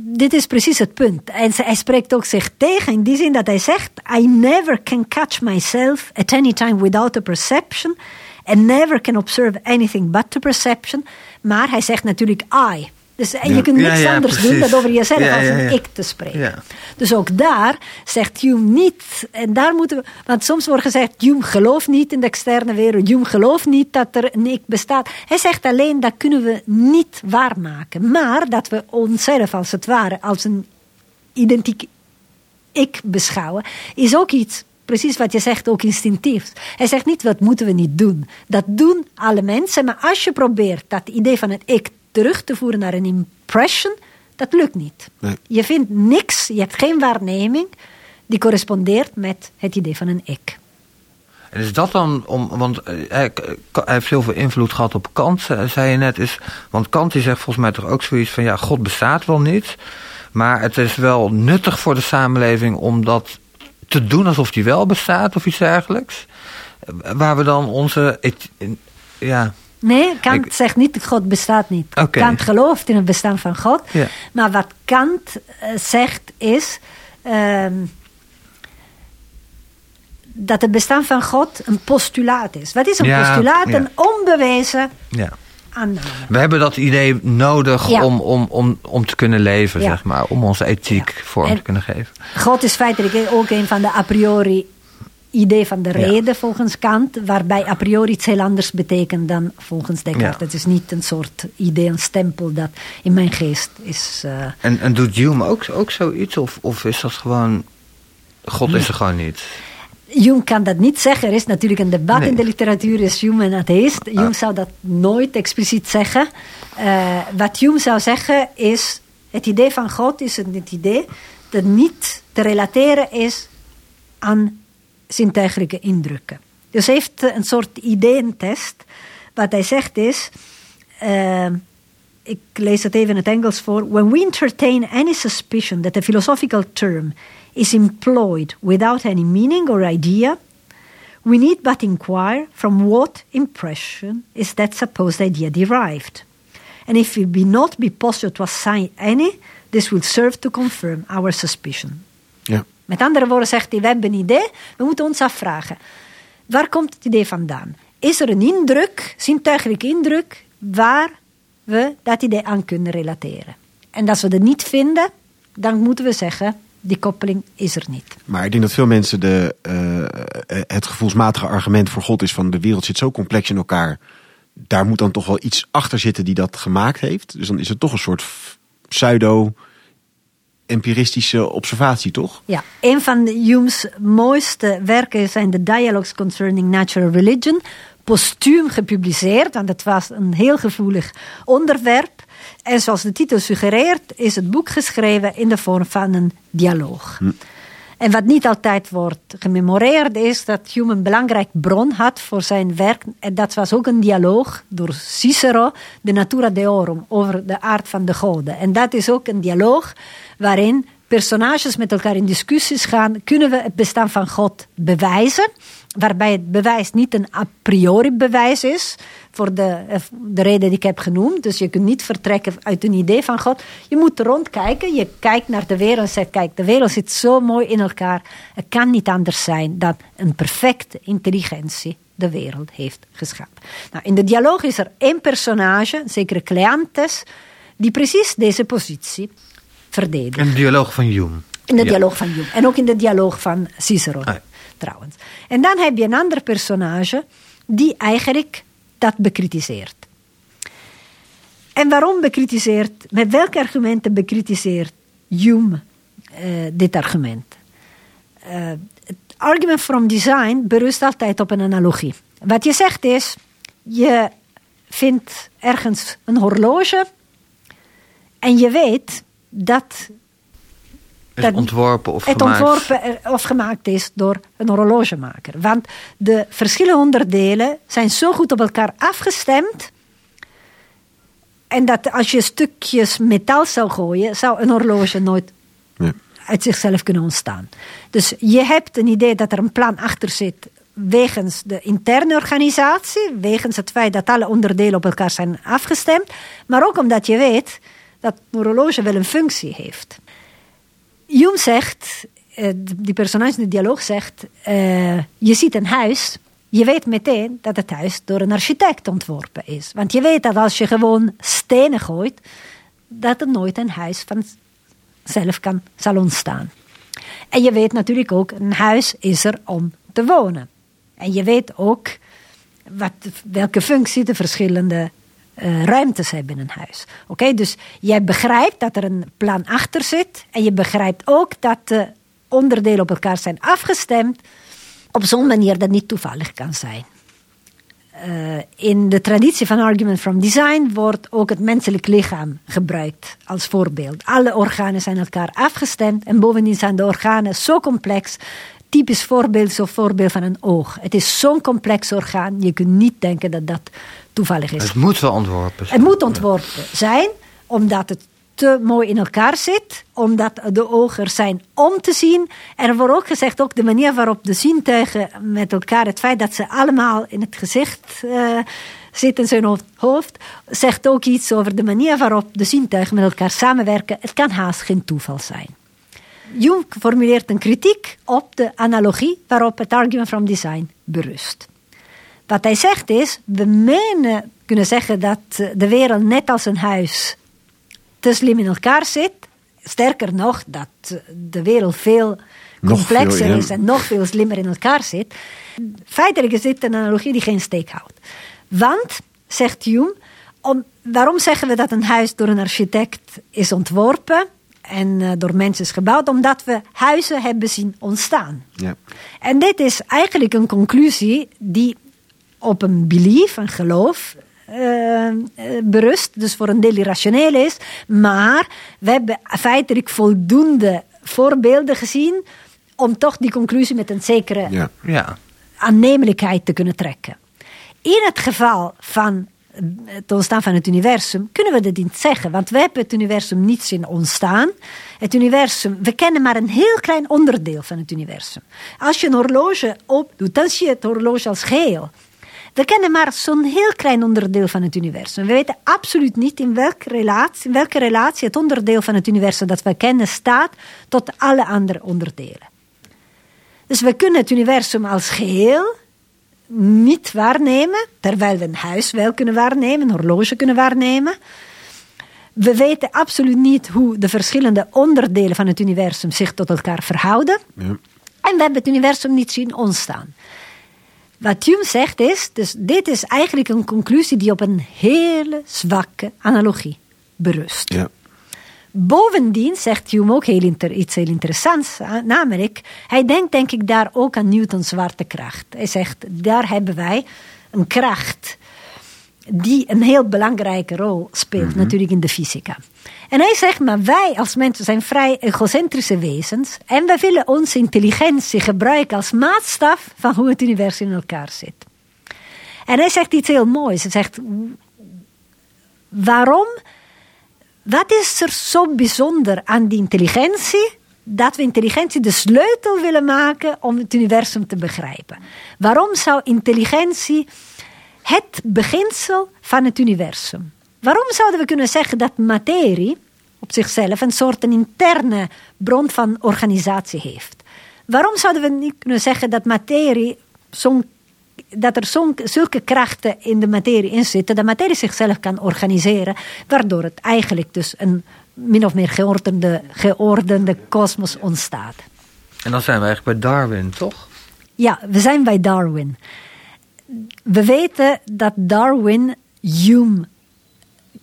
dit is precies het punt. En hij spreekt ook zich tegen in die zin dat hij zegt: I never can catch myself at any time without a perception. And never can observe anything but the perception. Maar hij zegt natuurlijk I. Dus en je kunt niks anders doen dan over jezelf als een ik te spreken. Dus ook daar zegt Hume niet, en daar moeten we, want soms wordt gezegd, Hume gelooft niet in de externe wereld, Hume gelooft niet dat er een ik bestaat. Hij zegt alleen, dat kunnen we niet waarmaken, maar dat we onszelf als het ware, als een identiek ik beschouwen, is ook iets precies wat je zegt, ook instinctief. Hij zegt niet, wat moeten we niet doen. Dat doen alle mensen, maar als je probeert dat idee van het ik terug te voeren naar een impression, dat lukt niet. Je vindt niks, je hebt geen waarneming die correspondeert met het idee van een ik. En is dat dan om, want eh, hij, heeft heel veel invloed gehad op Kant, eh, zei je net. Is, want Kant die zegt volgens mij toch ook zoiets van ja, God bestaat wel niet. Maar het is wel nuttig voor de samenleving om dat te doen alsof die wel bestaat of iets dergelijks. Waar we dan onze. Ja, Nee, Kant zegt niet dat God bestaat niet. Kant gelooft in het bestaan van God. Maar wat Kant uh, zegt is... Ehm, dat het bestaan van God een postulaat is. Wat is een postulaat? Een onbewezen aanname. We hebben dat idee nodig om, om, om, om te kunnen leven, zeg maar. Om onze ethiek vorm te kunnen geven. God is feitelijk ook een van de a priori idee van de reden volgens Kant, waarbij a priori iets heel anders betekent dan volgens Descartes. Het is niet een soort idee, een stempel dat in mijn geest is. Uh... En, en doet Hume ook, ook zoiets? Of, of is dat gewoon. God is er gewoon niet? Hume kan dat niet zeggen. Er is natuurlijk een debat in de literatuur: is Hume een atheïst? Hume ah. zou dat nooit expliciet zeggen. Uh, wat Hume zou zeggen is: het idee van God is het idee dat niet te relateren is aan zintuigelijke indrukken. Dus heeft een soort ideeëntest. Wat hij zegt is, uh, ik lees het even in het Engels voor. When we entertain any suspicion that a philosophical term is employed without any meaning or idea, we need but inquire from what impression is that supposed idea derived. And if it be not be possible to assign any, this will serve to confirm our suspicion. Ja. Met andere woorden zegt hij, we hebben een idee, we moeten ons afvragen. Waar komt het idee vandaan? Is er een indruk, zintuigelijke indruk, waar we dat idee aan kunnen relateren? En als we dat niet vinden, dan moeten we zeggen, die koppeling is er niet. Maar ik denk dat veel mensen de, eh, het gevoelsmatige argument voor God is van de wereld zit zo complex in elkaar. Daar moet dan toch wel iets achter zitten die dat gemaakt heeft. Dus dan is het toch een soort f- pseudo-empiristische observatie, toch? Ja, een van Hume's mooiste werken zijn de Dialogues Concerning Natural Religion. Postuum gepubliceerd, want het was een heel gevoelig onderwerp. En zoals de titel suggereert, is het boek geschreven in de vorm van een dialoog. En wat niet altijd wordt gememoreerd is dat Hume een belangrijk bron had voor zijn werk. En dat was ook een dialoog door Cicero, de Natura Deorum, over de aard van de goden. En dat is ook een dialoog waarin personages met elkaar in discussies gaan. Kunnen we het bestaan van God bewijzen? Waarbij het bewijs niet een a priori bewijs is, voor de, eh, de reden die ik heb genoemd. Dus je kunt niet vertrekken uit een idee van God. Je moet rondkijken. Je kijkt naar de wereld en zegt: Kijk, de wereld zit zo mooi in elkaar. Het kan niet anders zijn dan een perfecte intelligentie de wereld heeft geschapen. Nou, in de dialoog is er één personage, zekere Cleantes, die precies deze positie verdedigt. Een dialoog van Hume. In de Ja. dialoog van Hume. En ook in de dialoog van Cicero, Ah, trouwens. En dan heb je een ander personage die eigenlijk dat bekritiseert. En waarom bekritiseert, met welke argumenten bekritiseert Hume eh, dit argument? Eh, het argument from design berust altijd op een analogie. Wat je zegt is, je vindt ergens een horloge en je weet dat Is Dat- ontworpen of het gemaakt. ontworpen of gemaakt is door een horlogemaker. Want de verschillende onderdelen zijn zo goed op elkaar afgestemd. En dat als je stukjes metaal zou gooien, zou een horloge nooit uit zichzelf kunnen ontstaan. Dus je hebt een idee dat er een plan achter zit. Wegens de interne organisatie, wegens het feit dat alle onderdelen op elkaar zijn afgestemd, maar ook omdat je weet dat een horloge wel een functie heeft. Hume zegt, eh, die personage in de dialoog zegt, eh, je ziet een huis, je weet meteen dat het huis door een architect ontworpen is. Want je weet dat als je gewoon stenen gooit, dat er nooit een huis van zelf kan, zal ontstaan. En je weet natuurlijk ook, een huis is er om te wonen. En je weet ook wat, welke functie de verschillende eh, ruimtes hebben in een huis. Oké, dus jij begrijpt dat er een plan achter zit. En je begrijpt ook dat de onderdelen op elkaar zijn afgestemd. Op zo'n manier dat niet toevallig kan zijn. Eh, in de traditie van argument from design wordt ook het menselijk lichaam gebruikt als voorbeeld. Alle organen zijn elkaar afgestemd en bovendien zijn de organen zo complex. Typisch voorbeeld is voorbeeld van een oog. Het is zo'n complex orgaan, je kunt niet denken dat dat toevallig is. Het moet wel ontworpen zijn. Het moet ontworpen zijn, omdat het te mooi in elkaar zit, omdat de ogen er zijn om te zien. En er wordt ook gezegd, ook de manier waarop de zintuigen met elkaar, het feit dat ze allemaal in het gezicht eh, zitten, zijn hoofd, zegt ook iets over de manier waarop de zintuigen met elkaar samenwerken. Het kan haast geen toeval zijn. Jung formuleert een kritiek op de analogie waarop het argument from design berust. Wat hij zegt is, we menen kunnen zeggen dat eh, de wereld net als een huis te slim in elkaar zit. Sterker nog, dat eh, de wereld veel complexer veel, ja. is en nog veel slimmer in elkaar zit. Feitelijk is dit een analogie die geen steek houdt. Want, zegt Hume, om, waarom zeggen we dat een huis door een architect is ontworpen en eh, door mensen is gebouwd? Omdat we huizen hebben zien ontstaan. Ja. En dit is eigenlijk een conclusie die op een belief, een geloof, eh, eh, berust. Dus voor een deel irrationeel is. Maar we hebben feitelijk voldoende voorbeelden gezien om toch die conclusie met een zekere Ja. Ja. aannemelijkheid te kunnen trekken. In het geval van het ontstaan van het universum kunnen we dat niet zeggen, want we hebben het universum niet zien ontstaan. Het universum, we kennen maar een heel klein onderdeel van het universum. Als je een horloge opdoet, dan zie je het horloge als geheel. We kennen maar zo'n heel klein onderdeel van het universum. We weten absoluut niet in welke, relatie, in welke relatie het onderdeel van het universum dat we kennen staat tot alle andere onderdelen. Dus we kunnen het universum als geheel niet waarnemen, terwijl we een huis wel kunnen waarnemen, een horloge kunnen waarnemen. We weten absoluut niet hoe de verschillende onderdelen van het universum zich tot elkaar verhouden. Ja. En we hebben het universum niet zien ontstaan. Wat Hume zegt is, dus dit is eigenlijk een conclusie die op een hele zwakke analogie berust. Ja. Bovendien zegt Hume ook heel inter, iets heel interessants, namelijk, hij denkt denk ik daar ook aan Newtons zwaartekracht. Hij zegt, daar hebben wij een kracht die een heel belangrijke rol speelt natuurlijk in de fysica. En hij zegt, maar wij als mensen zijn vrij egocentrische wezens en wij willen onze intelligentie gebruiken als maatstaf van hoe het universum in elkaar zit. En hij zegt iets heel moois. Hij zegt, waarom wat is er zo bijzonder aan die intelligentie? Dat we intelligentie de sleutel willen maken om het universum te begrijpen. Waarom zou intelligentie het beginsel van het universum? Waarom zouden we kunnen zeggen dat materie op zichzelf een soort een interne bron van organisatie heeft? Waarom zouden we niet kunnen zeggen dat materie zo'n dat er zulke krachten in de materie in zitten, dat materie zichzelf kan organiseren, waardoor het eigenlijk dus een min of meer geordende, geordende kosmos ontstaat. En dan zijn we eigenlijk bij Darwin, toch? Ja, we zijn bij Darwin. We weten dat Darwin Hume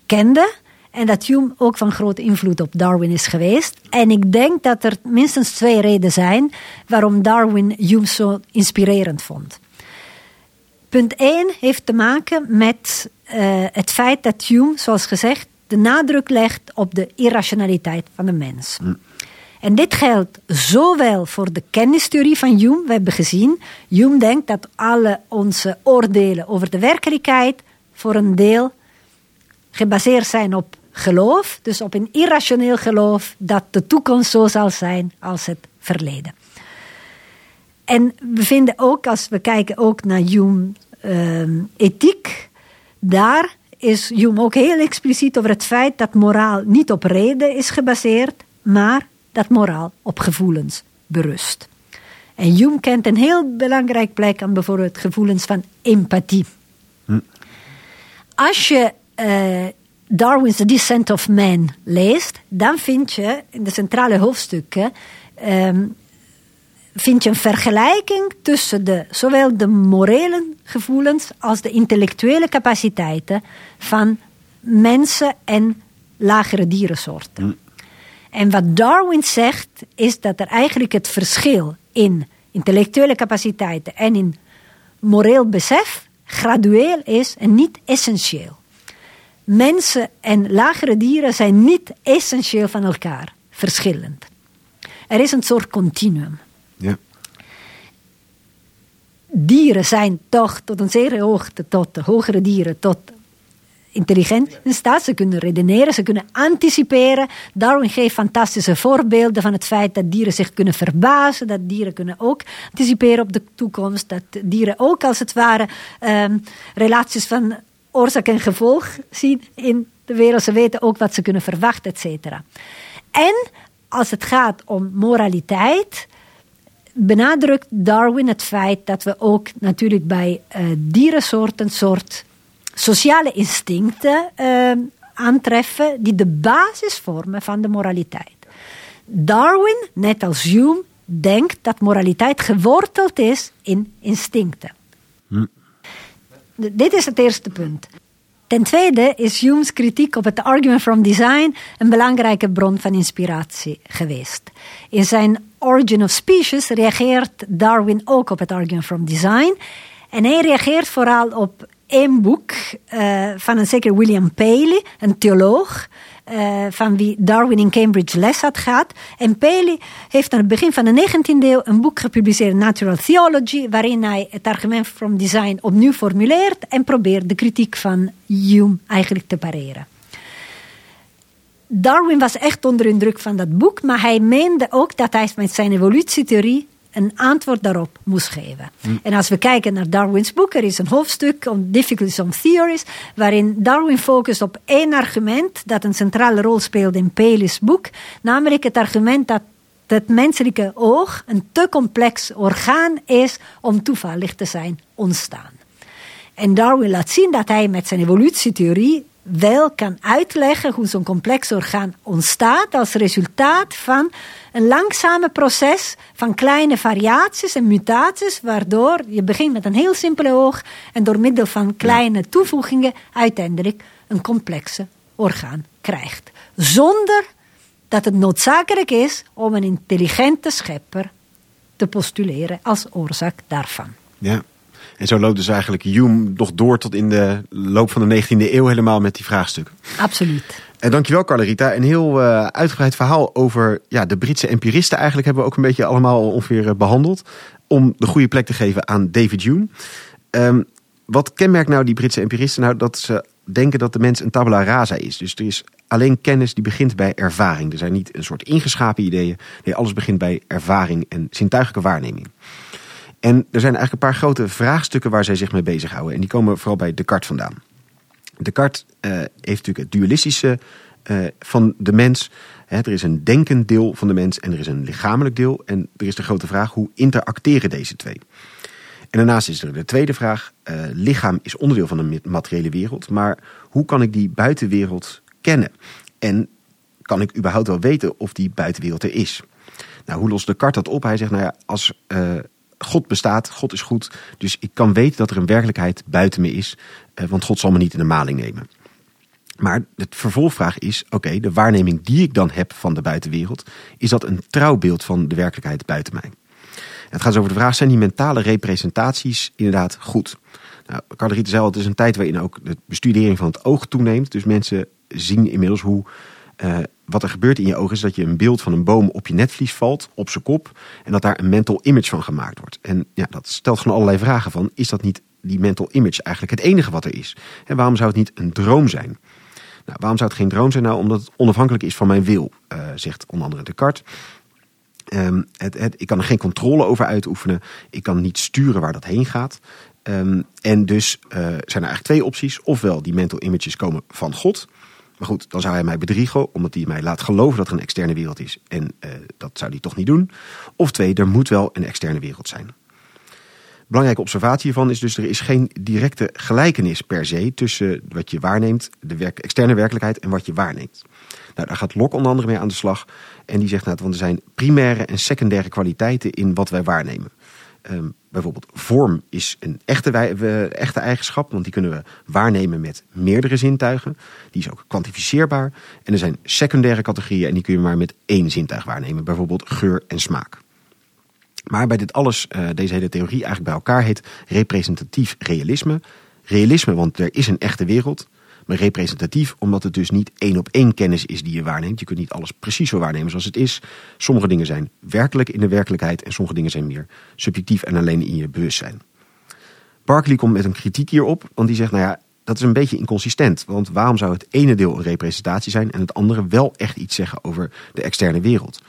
kende en dat Hume ook van grote invloed op Darwin is geweest. En ik denk dat er minstens twee redenen zijn waarom Darwin Hume zo inspirerend vond. Punt 1 heeft te maken met uh, het feit dat Hume, zoals gezegd, de nadruk legt op de irrationaliteit van de mens. Mm. En dit geldt zowel voor de kennistheorie van Hume. We hebben gezien, Hume denkt dat alle onze oordelen over de werkelijkheid voor een deel gebaseerd zijn op geloof, dus op een irrationeel geloof dat de toekomst zo zal zijn als het verleden. En we vinden ook, als we kijken ook naar Hume uh, ethiek, daar is Hume ook heel expliciet over het feit dat moraal niet op reden is gebaseerd, maar dat moraal op gevoelens berust. En Hume kent een heel belangrijk plek aan bijvoorbeeld gevoelens van empathie. Hm. Als je uh, Darwin's The Descent of Man leest, dan vind je in de centrale hoofdstukken um, vind je een vergelijking tussen de, zowel de morele gevoelens als de intellectuele capaciteiten van mensen en lagere dierensoorten. Mm. En wat Darwin zegt, is dat er eigenlijk het verschil in intellectuele capaciteiten en in moreel besef gradueel is en niet essentieel. Mensen en lagere dieren zijn niet essentieel van elkaar, verschillend. Er is een soort continuum. Ja. Dieren zijn toch tot een zeer hoogte, tot de hogere dieren, tot intelligent in staat. Ze kunnen redeneren, ze kunnen anticiperen. Darwin geeft fantastische voorbeelden van het feit dat dieren zich kunnen verbazen. Dat dieren kunnen ook anticiperen op de toekomst. Dat dieren ook als het ware um, relaties van oorzaak en gevolg zien in de wereld. Ze weten ook wat ze kunnen verwachten, et cetera. En als het gaat om moraliteit benadrukt Darwin het feit dat we ook natuurlijk bij uh, dierensoorten soort sociale instincten uh, aantreffen die de basis vormen van de moraliteit. Darwin, net als Hume, denkt dat moraliteit geworteld is in instincten. Hm. Dit is het eerste punt. Ten tweede is Hume's kritiek op het argument from design een belangrijke bron van inspiratie geweest. In zijn Origin of Species reageert Darwin ook op het argument from design. En hij reageert vooral op één boek uh, van een zeker William Paley, een theoloog, uh, van wie Darwin in Cambridge les had gehad. En Paley heeft aan het begin van de 19e eeuw een boek gepubliceerd, Natural Theology, waarin hij het argument from design opnieuw formuleert en probeert de kritiek van Hume eigenlijk te pareren. Darwin was echt onder indruk van dat boek, maar hij meende ook dat hij met zijn evolutietheorie een antwoord daarop moest geven. En als we kijken naar Darwin's boek, er is een hoofdstuk on Difficulties on Theories, waarin Darwin focust op één argument dat een centrale rol speelde in Paley's boek, namelijk het argument dat het menselijke oog een te complex orgaan is om toevallig te zijn ontstaan. En Darwin laat zien dat hij met zijn evolutietheorie wel kan uitleggen hoe zo'n complex orgaan ontstaat als resultaat van een langzame proces van kleine variaties en mutaties, waardoor je begint met een heel simpele oog en door middel van kleine toevoegingen uiteindelijk een complexe orgaan krijgt. Zonder dat het noodzakelijk is om een intelligente schepper te postuleren als oorzaak daarvan. Ja. En zo loopt dus eigenlijk Hume nog door tot in de loop van de 19e eeuw helemaal met die vraagstukken. Absoluut. En dankjewel Carlerita. Een heel uh, uitgebreid verhaal over ja, de Britse empiristen eigenlijk hebben we ook een beetje allemaal ongeveer uh, behandeld. Om de goede plek te geven aan David Hume. Um, wat kenmerkt nou die Britse empiristen? Nou dat ze denken dat de mens een tabula rasa is. Dus er is alleen kennis die begint bij ervaring. Er zijn niet een soort ingeschapen ideeën. Nee, alles begint bij ervaring en zintuigelijke waarneming. En er zijn eigenlijk een paar grote vraagstukken waar zij zich mee bezighouden. En die komen vooral bij Descartes vandaan. Descartes uh, heeft natuurlijk het dualistische uh, van de mens. Er is een denkend deel van de mens en er is een lichamelijk deel. En er is de grote vraag, hoe interacteren deze twee? En daarnaast is er de tweede vraag. Uh, lichaam is onderdeel van de materiële wereld. Maar hoe kan ik die buitenwereld kennen? En kan ik überhaupt wel weten of die buitenwereld er is? Nou, hoe lost Descartes dat op? Hij zegt, nou ja, als God bestaat, God is goed. Dus ik kan weten dat er een werkelijkheid buiten me is. Want God zal me niet in de maling nemen. Maar de vervolgvraag is: oké, de waarneming die ik dan heb van de buitenwereld, is dat een trouwbeeld van de werkelijkheid buiten mij? Het gaat dus over de vraag: zijn die mentale representaties inderdaad goed? Nou, al, het is een tijd waarin ook de bestudering van het oog toeneemt. Dus mensen zien inmiddels hoe uh, wat er gebeurt in je ogen is dat je een beeld van een boom op je netvlies valt, op zijn kop, en dat daar een mental image van gemaakt wordt. En ja, dat stelt gewoon allerlei vragen van: is dat niet die mental image eigenlijk het enige wat er is? En waarom zou het niet een droom zijn? Nou, waarom zou het geen droom zijn? Nou, omdat het onafhankelijk is van mijn wil, uh, zegt onder andere Descartes. Um, het, ik kan er geen controle over uitoefenen. Ik kan niet sturen waar dat heen gaat. Um, en dus uh, zijn er eigenlijk twee opties. Ofwel, die mental images komen van God. Maar goed, dan zou hij mij bedriegen, omdat hij mij laat geloven dat er een externe wereld is. En uh, dat zou hij toch niet doen. Of twee, er moet wel een externe wereld zijn. Belangrijke observatie hiervan is dus er is geen directe gelijkenis per se tussen wat je waarneemt, de externe werkelijkheid en wat je waarneemt. Nou, daar gaat Locke onder andere mee aan de slag. En die zegt nou, want er zijn primaire en secundaire kwaliteiten in wat wij waarnemen. Um, bijvoorbeeld vorm is een echte, echte eigenschap, want die kunnen we waarnemen met meerdere zintuigen. Die is ook kwantificeerbaar. En er zijn secundaire categorieën en die kun je maar met één zintuig waarnemen, bijvoorbeeld geur en smaak. Maar bij dit alles, uh, deze hele theorie eigenlijk bij elkaar heet representatief realisme. Realisme, want er is een echte wereld. Maar representatief, omdat het dus niet één op één kennis is die je waarneemt. Je kunt niet alles precies zo waarnemen zoals het is. Sommige dingen zijn werkelijk in de werkelijkheid en sommige dingen zijn meer subjectief en alleen in je bewustzijn. Berkeley komt met een kritiek hierop, want die zegt, nou ja, dat is een beetje inconsistent. Want waarom zou het ene deel een representatie zijn en het andere wel echt iets zeggen over de externe wereld?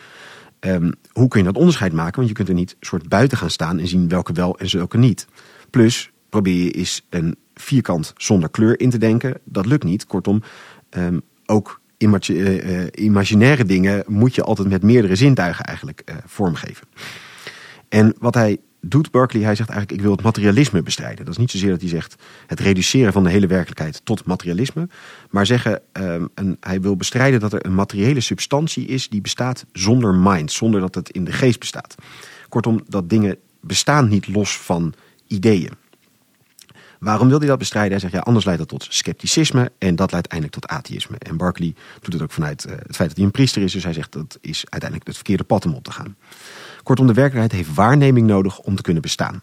Um, hoe kun je dat onderscheid maken? Want je kunt er niet soort buiten gaan staan en zien welke wel en welke niet. Plus, probeer je eens een vierkant zonder kleur in te denken. Dat lukt niet. Kortom, um, ook uh, imaginaire dingen moet je altijd met meerdere zintuigen eigenlijk uh, vormgeven. En wat hij doet, Berkeley, hij zegt eigenlijk ik wil het materialisme bestrijden. Dat is niet zozeer dat hij zegt het reduceren van de hele werkelijkheid tot materialisme. Maar zeggen, um, een, hij wil bestrijden dat er een materiële substantie is die bestaat zonder mind. Zonder dat het in de geest bestaat. Kortom, dat dingen bestaan niet los van ideeën. Waarom wil hij dat bestrijden? Hij zegt ja, anders leidt dat tot scepticisme en dat leidt uiteindelijk tot atheïsme. En Berkeley doet het ook vanuit uh, het feit dat hij een priester is, dus hij zegt dat is uiteindelijk het verkeerde pad om op te gaan. Kortom, de werkelijkheid heeft waarneming nodig om te kunnen bestaan.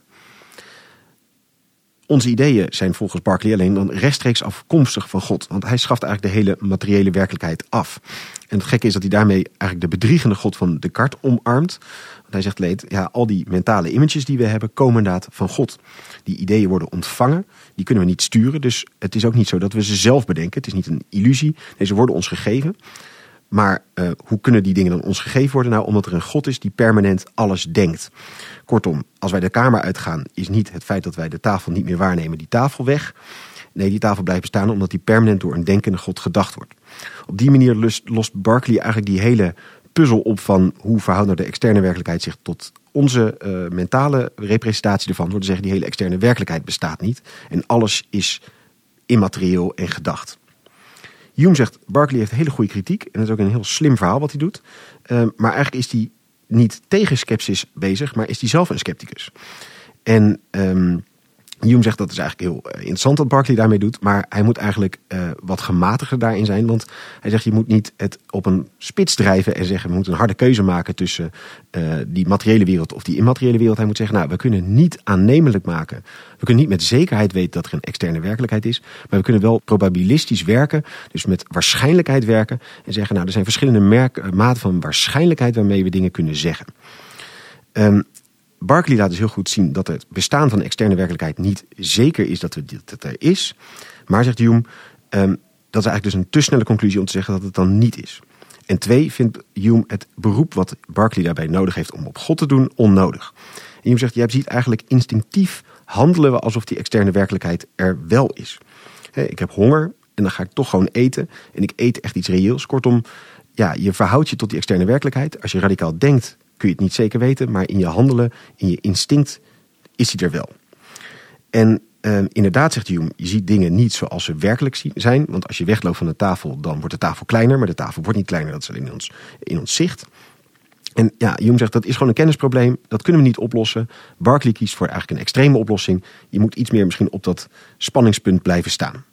Onze ideeën zijn volgens Berkeley alleen dan rechtstreeks afkomstig van God. Want hij schaft eigenlijk de hele materiële werkelijkheid af. En het gekke is dat hij daarmee eigenlijk de bedriegende God van Descartes omarmt. Want hij zegt leed, ja, al die mentale images die we hebben komen inderdaad van God. Die ideeën worden ontvangen, die kunnen we niet sturen. Dus het is ook niet zo dat we ze zelf bedenken. Het is niet een illusie. Deze worden ons gegeven. Maar uh, hoe kunnen die dingen dan ons gegeven worden? Nou, omdat er een God is die permanent alles denkt. Kortom, als wij de kamer uitgaan, is niet het feit dat wij de tafel niet meer waarnemen, die tafel weg. Nee, die tafel blijft bestaan omdat die permanent door een denkende God gedacht wordt. Op die manier lost, lost Berkeley eigenlijk die hele puzzel op van hoe verhoudt nou de externe werkelijkheid zich tot onze uh, mentale representatie ervan. Door te zeggen, die hele externe werkelijkheid bestaat niet. En alles is immaterieel en gedacht. Hume zegt, Berkeley heeft hele goede kritiek. En dat is ook een heel slim verhaal wat hij doet. Uh, maar eigenlijk is hij niet tegen sceptisch bezig, maar is hij zelf een scepticus. En um, Hume zegt dat is eigenlijk heel eh, interessant wat Barclay daarmee doet. Maar hij moet eigenlijk uh, wat gematigder daarin zijn. Want hij zegt je moet niet het op een spits drijven en zeggen we moeten een harde keuze maken tussen uh, die materiële wereld of die immateriële wereld. Hij moet zeggen nou we kunnen niet aannemelijk maken. We kunnen niet met zekerheid weten dat er een externe werkelijkheid is. Maar we kunnen wel probabilistisch werken. Dus met waarschijnlijkheid werken. En zeggen nou er zijn verschillende maten van waarschijnlijkheid waarmee we dingen kunnen zeggen. Um, Barclay laat dus heel goed zien dat het bestaan van externe werkelijkheid niet zeker is dat het er is. Maar, zegt Hume, um, dat is eigenlijk dus een te snelle conclusie om te zeggen dat het dan niet is. En twee, vindt Hume het beroep wat Barclay daarbij nodig heeft om op God te doen onnodig. En Hume zegt, jij ziet eigenlijk instinctief handelen we alsof die externe werkelijkheid er wel is. Ik heb honger en dan ga ik toch gewoon eten. En ik eet echt iets reëels. Kortom, ja, je verhoudt je tot die externe werkelijkheid. Als je radicaal denkt kun je het niet zeker weten, maar in je handelen, in je instinct, is hij er wel. En uh, inderdaad, zegt Hume, je ziet dingen niet zoals ze werkelijk zijn. Want als je wegloopt van de tafel, dan wordt de tafel kleiner. Maar de tafel wordt niet kleiner, dat is alleen in ons, in ons zicht. En ja, Hume zegt dat is gewoon een kennisprobleem. Dat kunnen we niet oplossen. Barclay kiest voor eigenlijk een extreme oplossing. Je moet iets meer misschien op dat spanningspunt blijven staan.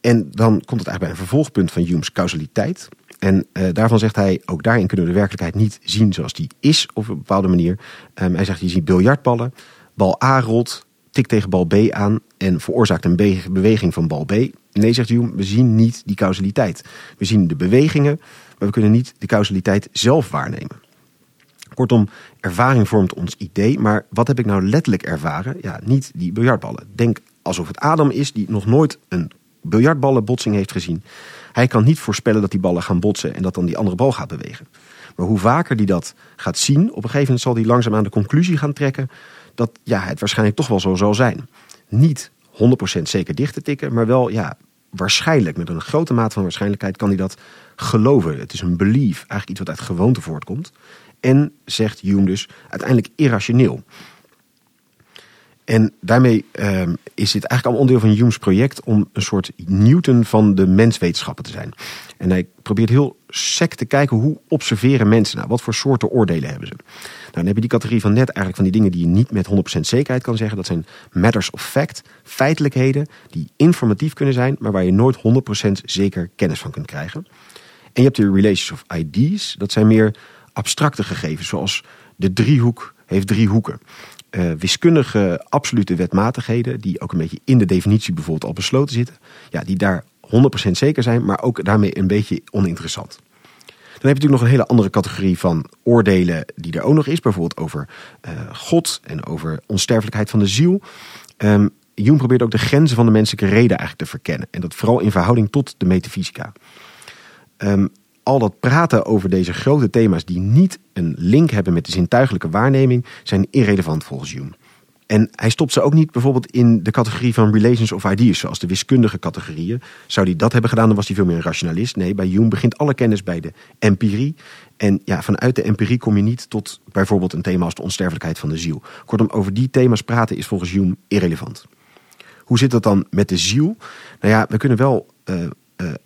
En dan komt het eigenlijk bij een vervolgpunt van Hume's causaliteit. En uh, daarvan zegt hij, ook daarin kunnen we de werkelijkheid niet zien zoals die is op een bepaalde manier. Um, hij zegt, je ziet biljartballen, bal A rolt, tikt tegen bal B aan en veroorzaakt een be beweging van bal B. Nee, zegt Hume, we zien niet die causaliteit. We zien de bewegingen, maar we kunnen niet de causaliteit zelf waarnemen. Kortom, ervaring vormt ons idee, maar wat heb ik nou letterlijk ervaren? Ja, niet die biljartballen. Denk alsof het Adam is die nog nooit een biljartballenbotsing heeft gezien. Hij kan niet voorspellen dat die ballen gaan botsen en dat dan die andere bal gaat bewegen. Maar hoe vaker hij dat gaat zien, op een gegeven moment zal hij langzaam aan de conclusie gaan trekken dat ja, het waarschijnlijk toch wel zo zal zijn. Niet 100% zeker dicht te tikken, maar wel ja, waarschijnlijk, met een grote mate van waarschijnlijkheid kan hij dat geloven. Het is een belief, eigenlijk iets wat uit gewoonte voortkomt. En, zegt Hume dus, uiteindelijk irrationeel. En daarmee um, is dit eigenlijk al onderdeel van Hume's project om een soort Newton van de menswetenschappen te zijn. En hij probeert heel sec te kijken hoe observeren mensen nou, wat voor soorten oordelen hebben ze. Nou, dan heb je die categorie van net eigenlijk van die dingen die je niet met 100% zekerheid kan zeggen. Dat zijn matters of fact, feitelijkheden die informatief kunnen zijn, maar waar je nooit 100% zeker kennis van kunt krijgen. En je hebt de relations of ideas, dat zijn meer abstracte gegevens, zoals de driehoek heeft drie hoeken uh, wiskundige absolute wetmatigheden, die ook een beetje in de definitie bijvoorbeeld al besloten zitten, ja, die daar 100% zeker zijn, maar ook daarmee een beetje oninteressant. Dan heb je natuurlijk nog een hele andere categorie van oordelen die er ook nog is, bijvoorbeeld over uh, God en over onsterfelijkheid van de ziel. Um, Jung probeert ook de grenzen van de menselijke reden eigenlijk te verkennen. En dat vooral in verhouding tot de metafysica. Um, al dat praten over deze grote thema's die niet een link hebben met de zintuigelijke waarneming, zijn irrelevant volgens Hume. En hij stopt ze ook niet bijvoorbeeld in de categorie van relations of ideas, zoals de wiskundige categorieën. Zou hij dat hebben gedaan, dan was hij veel meer een rationalist. Nee, bij Hume begint alle kennis bij de empirie. En ja, vanuit de empirie kom je niet tot bijvoorbeeld een thema als de onsterfelijkheid van de ziel. Kortom, over die thema's praten is volgens Hume irrelevant. Hoe zit dat dan met de ziel? Nou ja, we kunnen wel uh,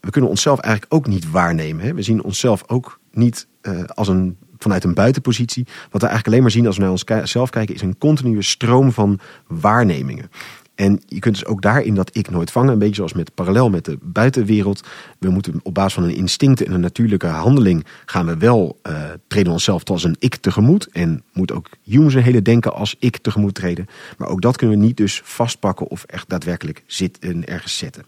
we kunnen onszelf eigenlijk ook niet waarnemen. Hè? We zien onszelf ook niet uh, als een, vanuit een buitenpositie. Wat we eigenlijk alleen maar zien als we naar onszelf kijken, is een continue stroom van waarnemingen. En je kunt dus ook daarin dat ik nooit vangen, een beetje zoals met parallel met de buitenwereld. We moeten op basis van een instinct en een natuurlijke handeling gaan we wel uh, treden onszelf als een ik tegemoet. En moet ook Hume zijn hele denken als ik tegemoet treden. Maar ook dat kunnen we niet dus vastpakken of echt daadwerkelijk zitten, ergens zetten.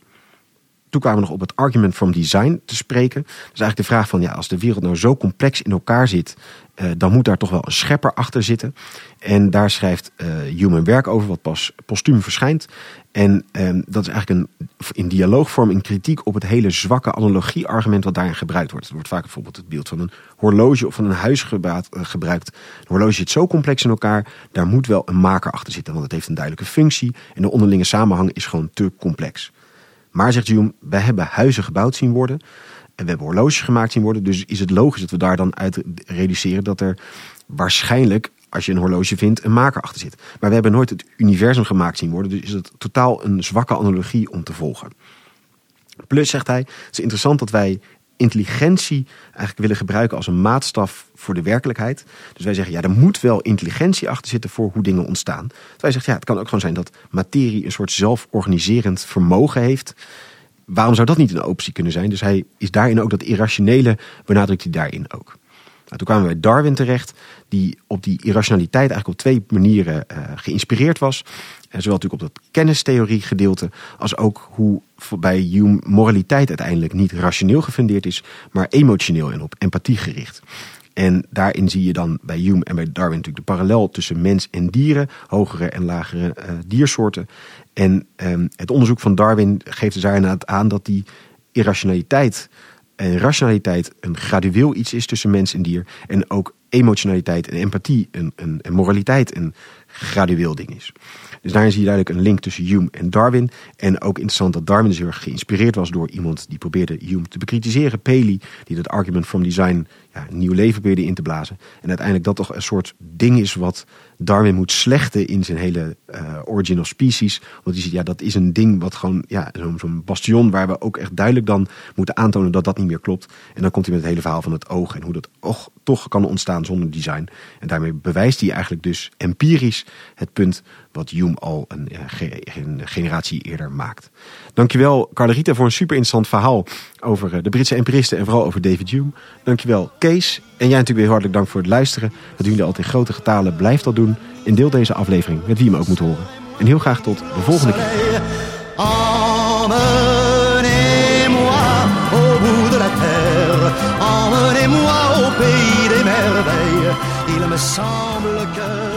Toen kwamen we nog op het argument from design te spreken. Dus eigenlijk de vraag van, ja, als de wereld nou zo complex in elkaar zit, uh, dan moet daar toch wel een schepper achter zitten. En daar schrijft uh, Human werk over, wat pas postuum verschijnt. En um, dat is eigenlijk een, in dialoogvorm een kritiek op het hele zwakke analogie-argument wat daarin gebruikt wordt. Er wordt vaak bijvoorbeeld het beeld van een horloge of van een huis uh, gebruikt. Een horloge zit zo complex in elkaar, daar moet wel een maker achter zitten, want het heeft een duidelijke functie en de onderlinge samenhang is gewoon te complex. Maar, zegt Hume, wij hebben huizen gebouwd zien worden. En we hebben horloges gemaakt zien worden. Dus is het logisch dat we daar dan uit reduceren dat er waarschijnlijk, als je een horloge vindt, een maker achter zit. Maar we hebben nooit het universum gemaakt zien worden. Dus is het totaal een zwakke analogie om te volgen. Plus, zegt hij, het is interessant dat wij intelligentie eigenlijk willen gebruiken als een maatstaf voor de werkelijkheid. Dus wij zeggen, ja, er moet wel intelligentie achter zitten voor hoe dingen ontstaan. Wij zeggen, ja, het kan ook gewoon zijn dat materie een soort zelforganiserend vermogen heeft. Waarom zou dat niet een optie kunnen zijn? Dus hij is daarin ook dat irrationele, benadrukt hij daarin ook. Nou, toen kwamen we bij Darwin terecht, die op die irrationaliteit eigenlijk op twee manieren uh, geïnspireerd was. En zowel natuurlijk op dat kennistheorie gedeelte, als ook hoe bij Hume moraliteit uiteindelijk niet rationeel gefundeerd is, maar emotioneel en op empathie gericht. En daarin zie je dan bij Hume en bij Darwin natuurlijk de parallel tussen mens en dieren, hogere en lagere uh, diersoorten. En um, het onderzoek van Darwin geeft dus daarna aan dat die irrationaliteit en rationaliteit een gradueel iets is tussen mens en dier. En ook emotionaliteit en empathie een, en moraliteit een gradueel ding is. Dus daarin zie je duidelijk een link tussen Hume en Darwin. En ook interessant dat Darwin dus heel erg geïnspireerd was door iemand die probeerde Hume te bekritiseren. Paley, die dat argument from design ja, nieuw leven probeerde in te blazen. En uiteindelijk dat toch een soort ding is wat Darwin moet slechten in zijn hele uh, origin of species. Want die ziet, ja, dat is een ding wat gewoon, ja, zo'n bastion waar we ook echt duidelijk dan moeten aantonen dat dat niet meer klopt. En dan komt hij met het hele verhaal van het oog en hoe dat och, kan ontstaan zonder design. En daarmee bewijst hij eigenlijk dus empirisch het punt wat Hume al een, een generatie eerder maakt. Dankjewel Carlerita voor een super interessant verhaal over eh, de Britse empiristen en vooral over David Hume. Dankjewel Kees. En jij natuurlijk weer hartelijk dank voor het luisteren. Dat jullie altijd in grote getalen. Blijf dat doen. En deel deze aflevering met wie je hem ook moet horen. En heel graag tot de volgende keer. Il me semble que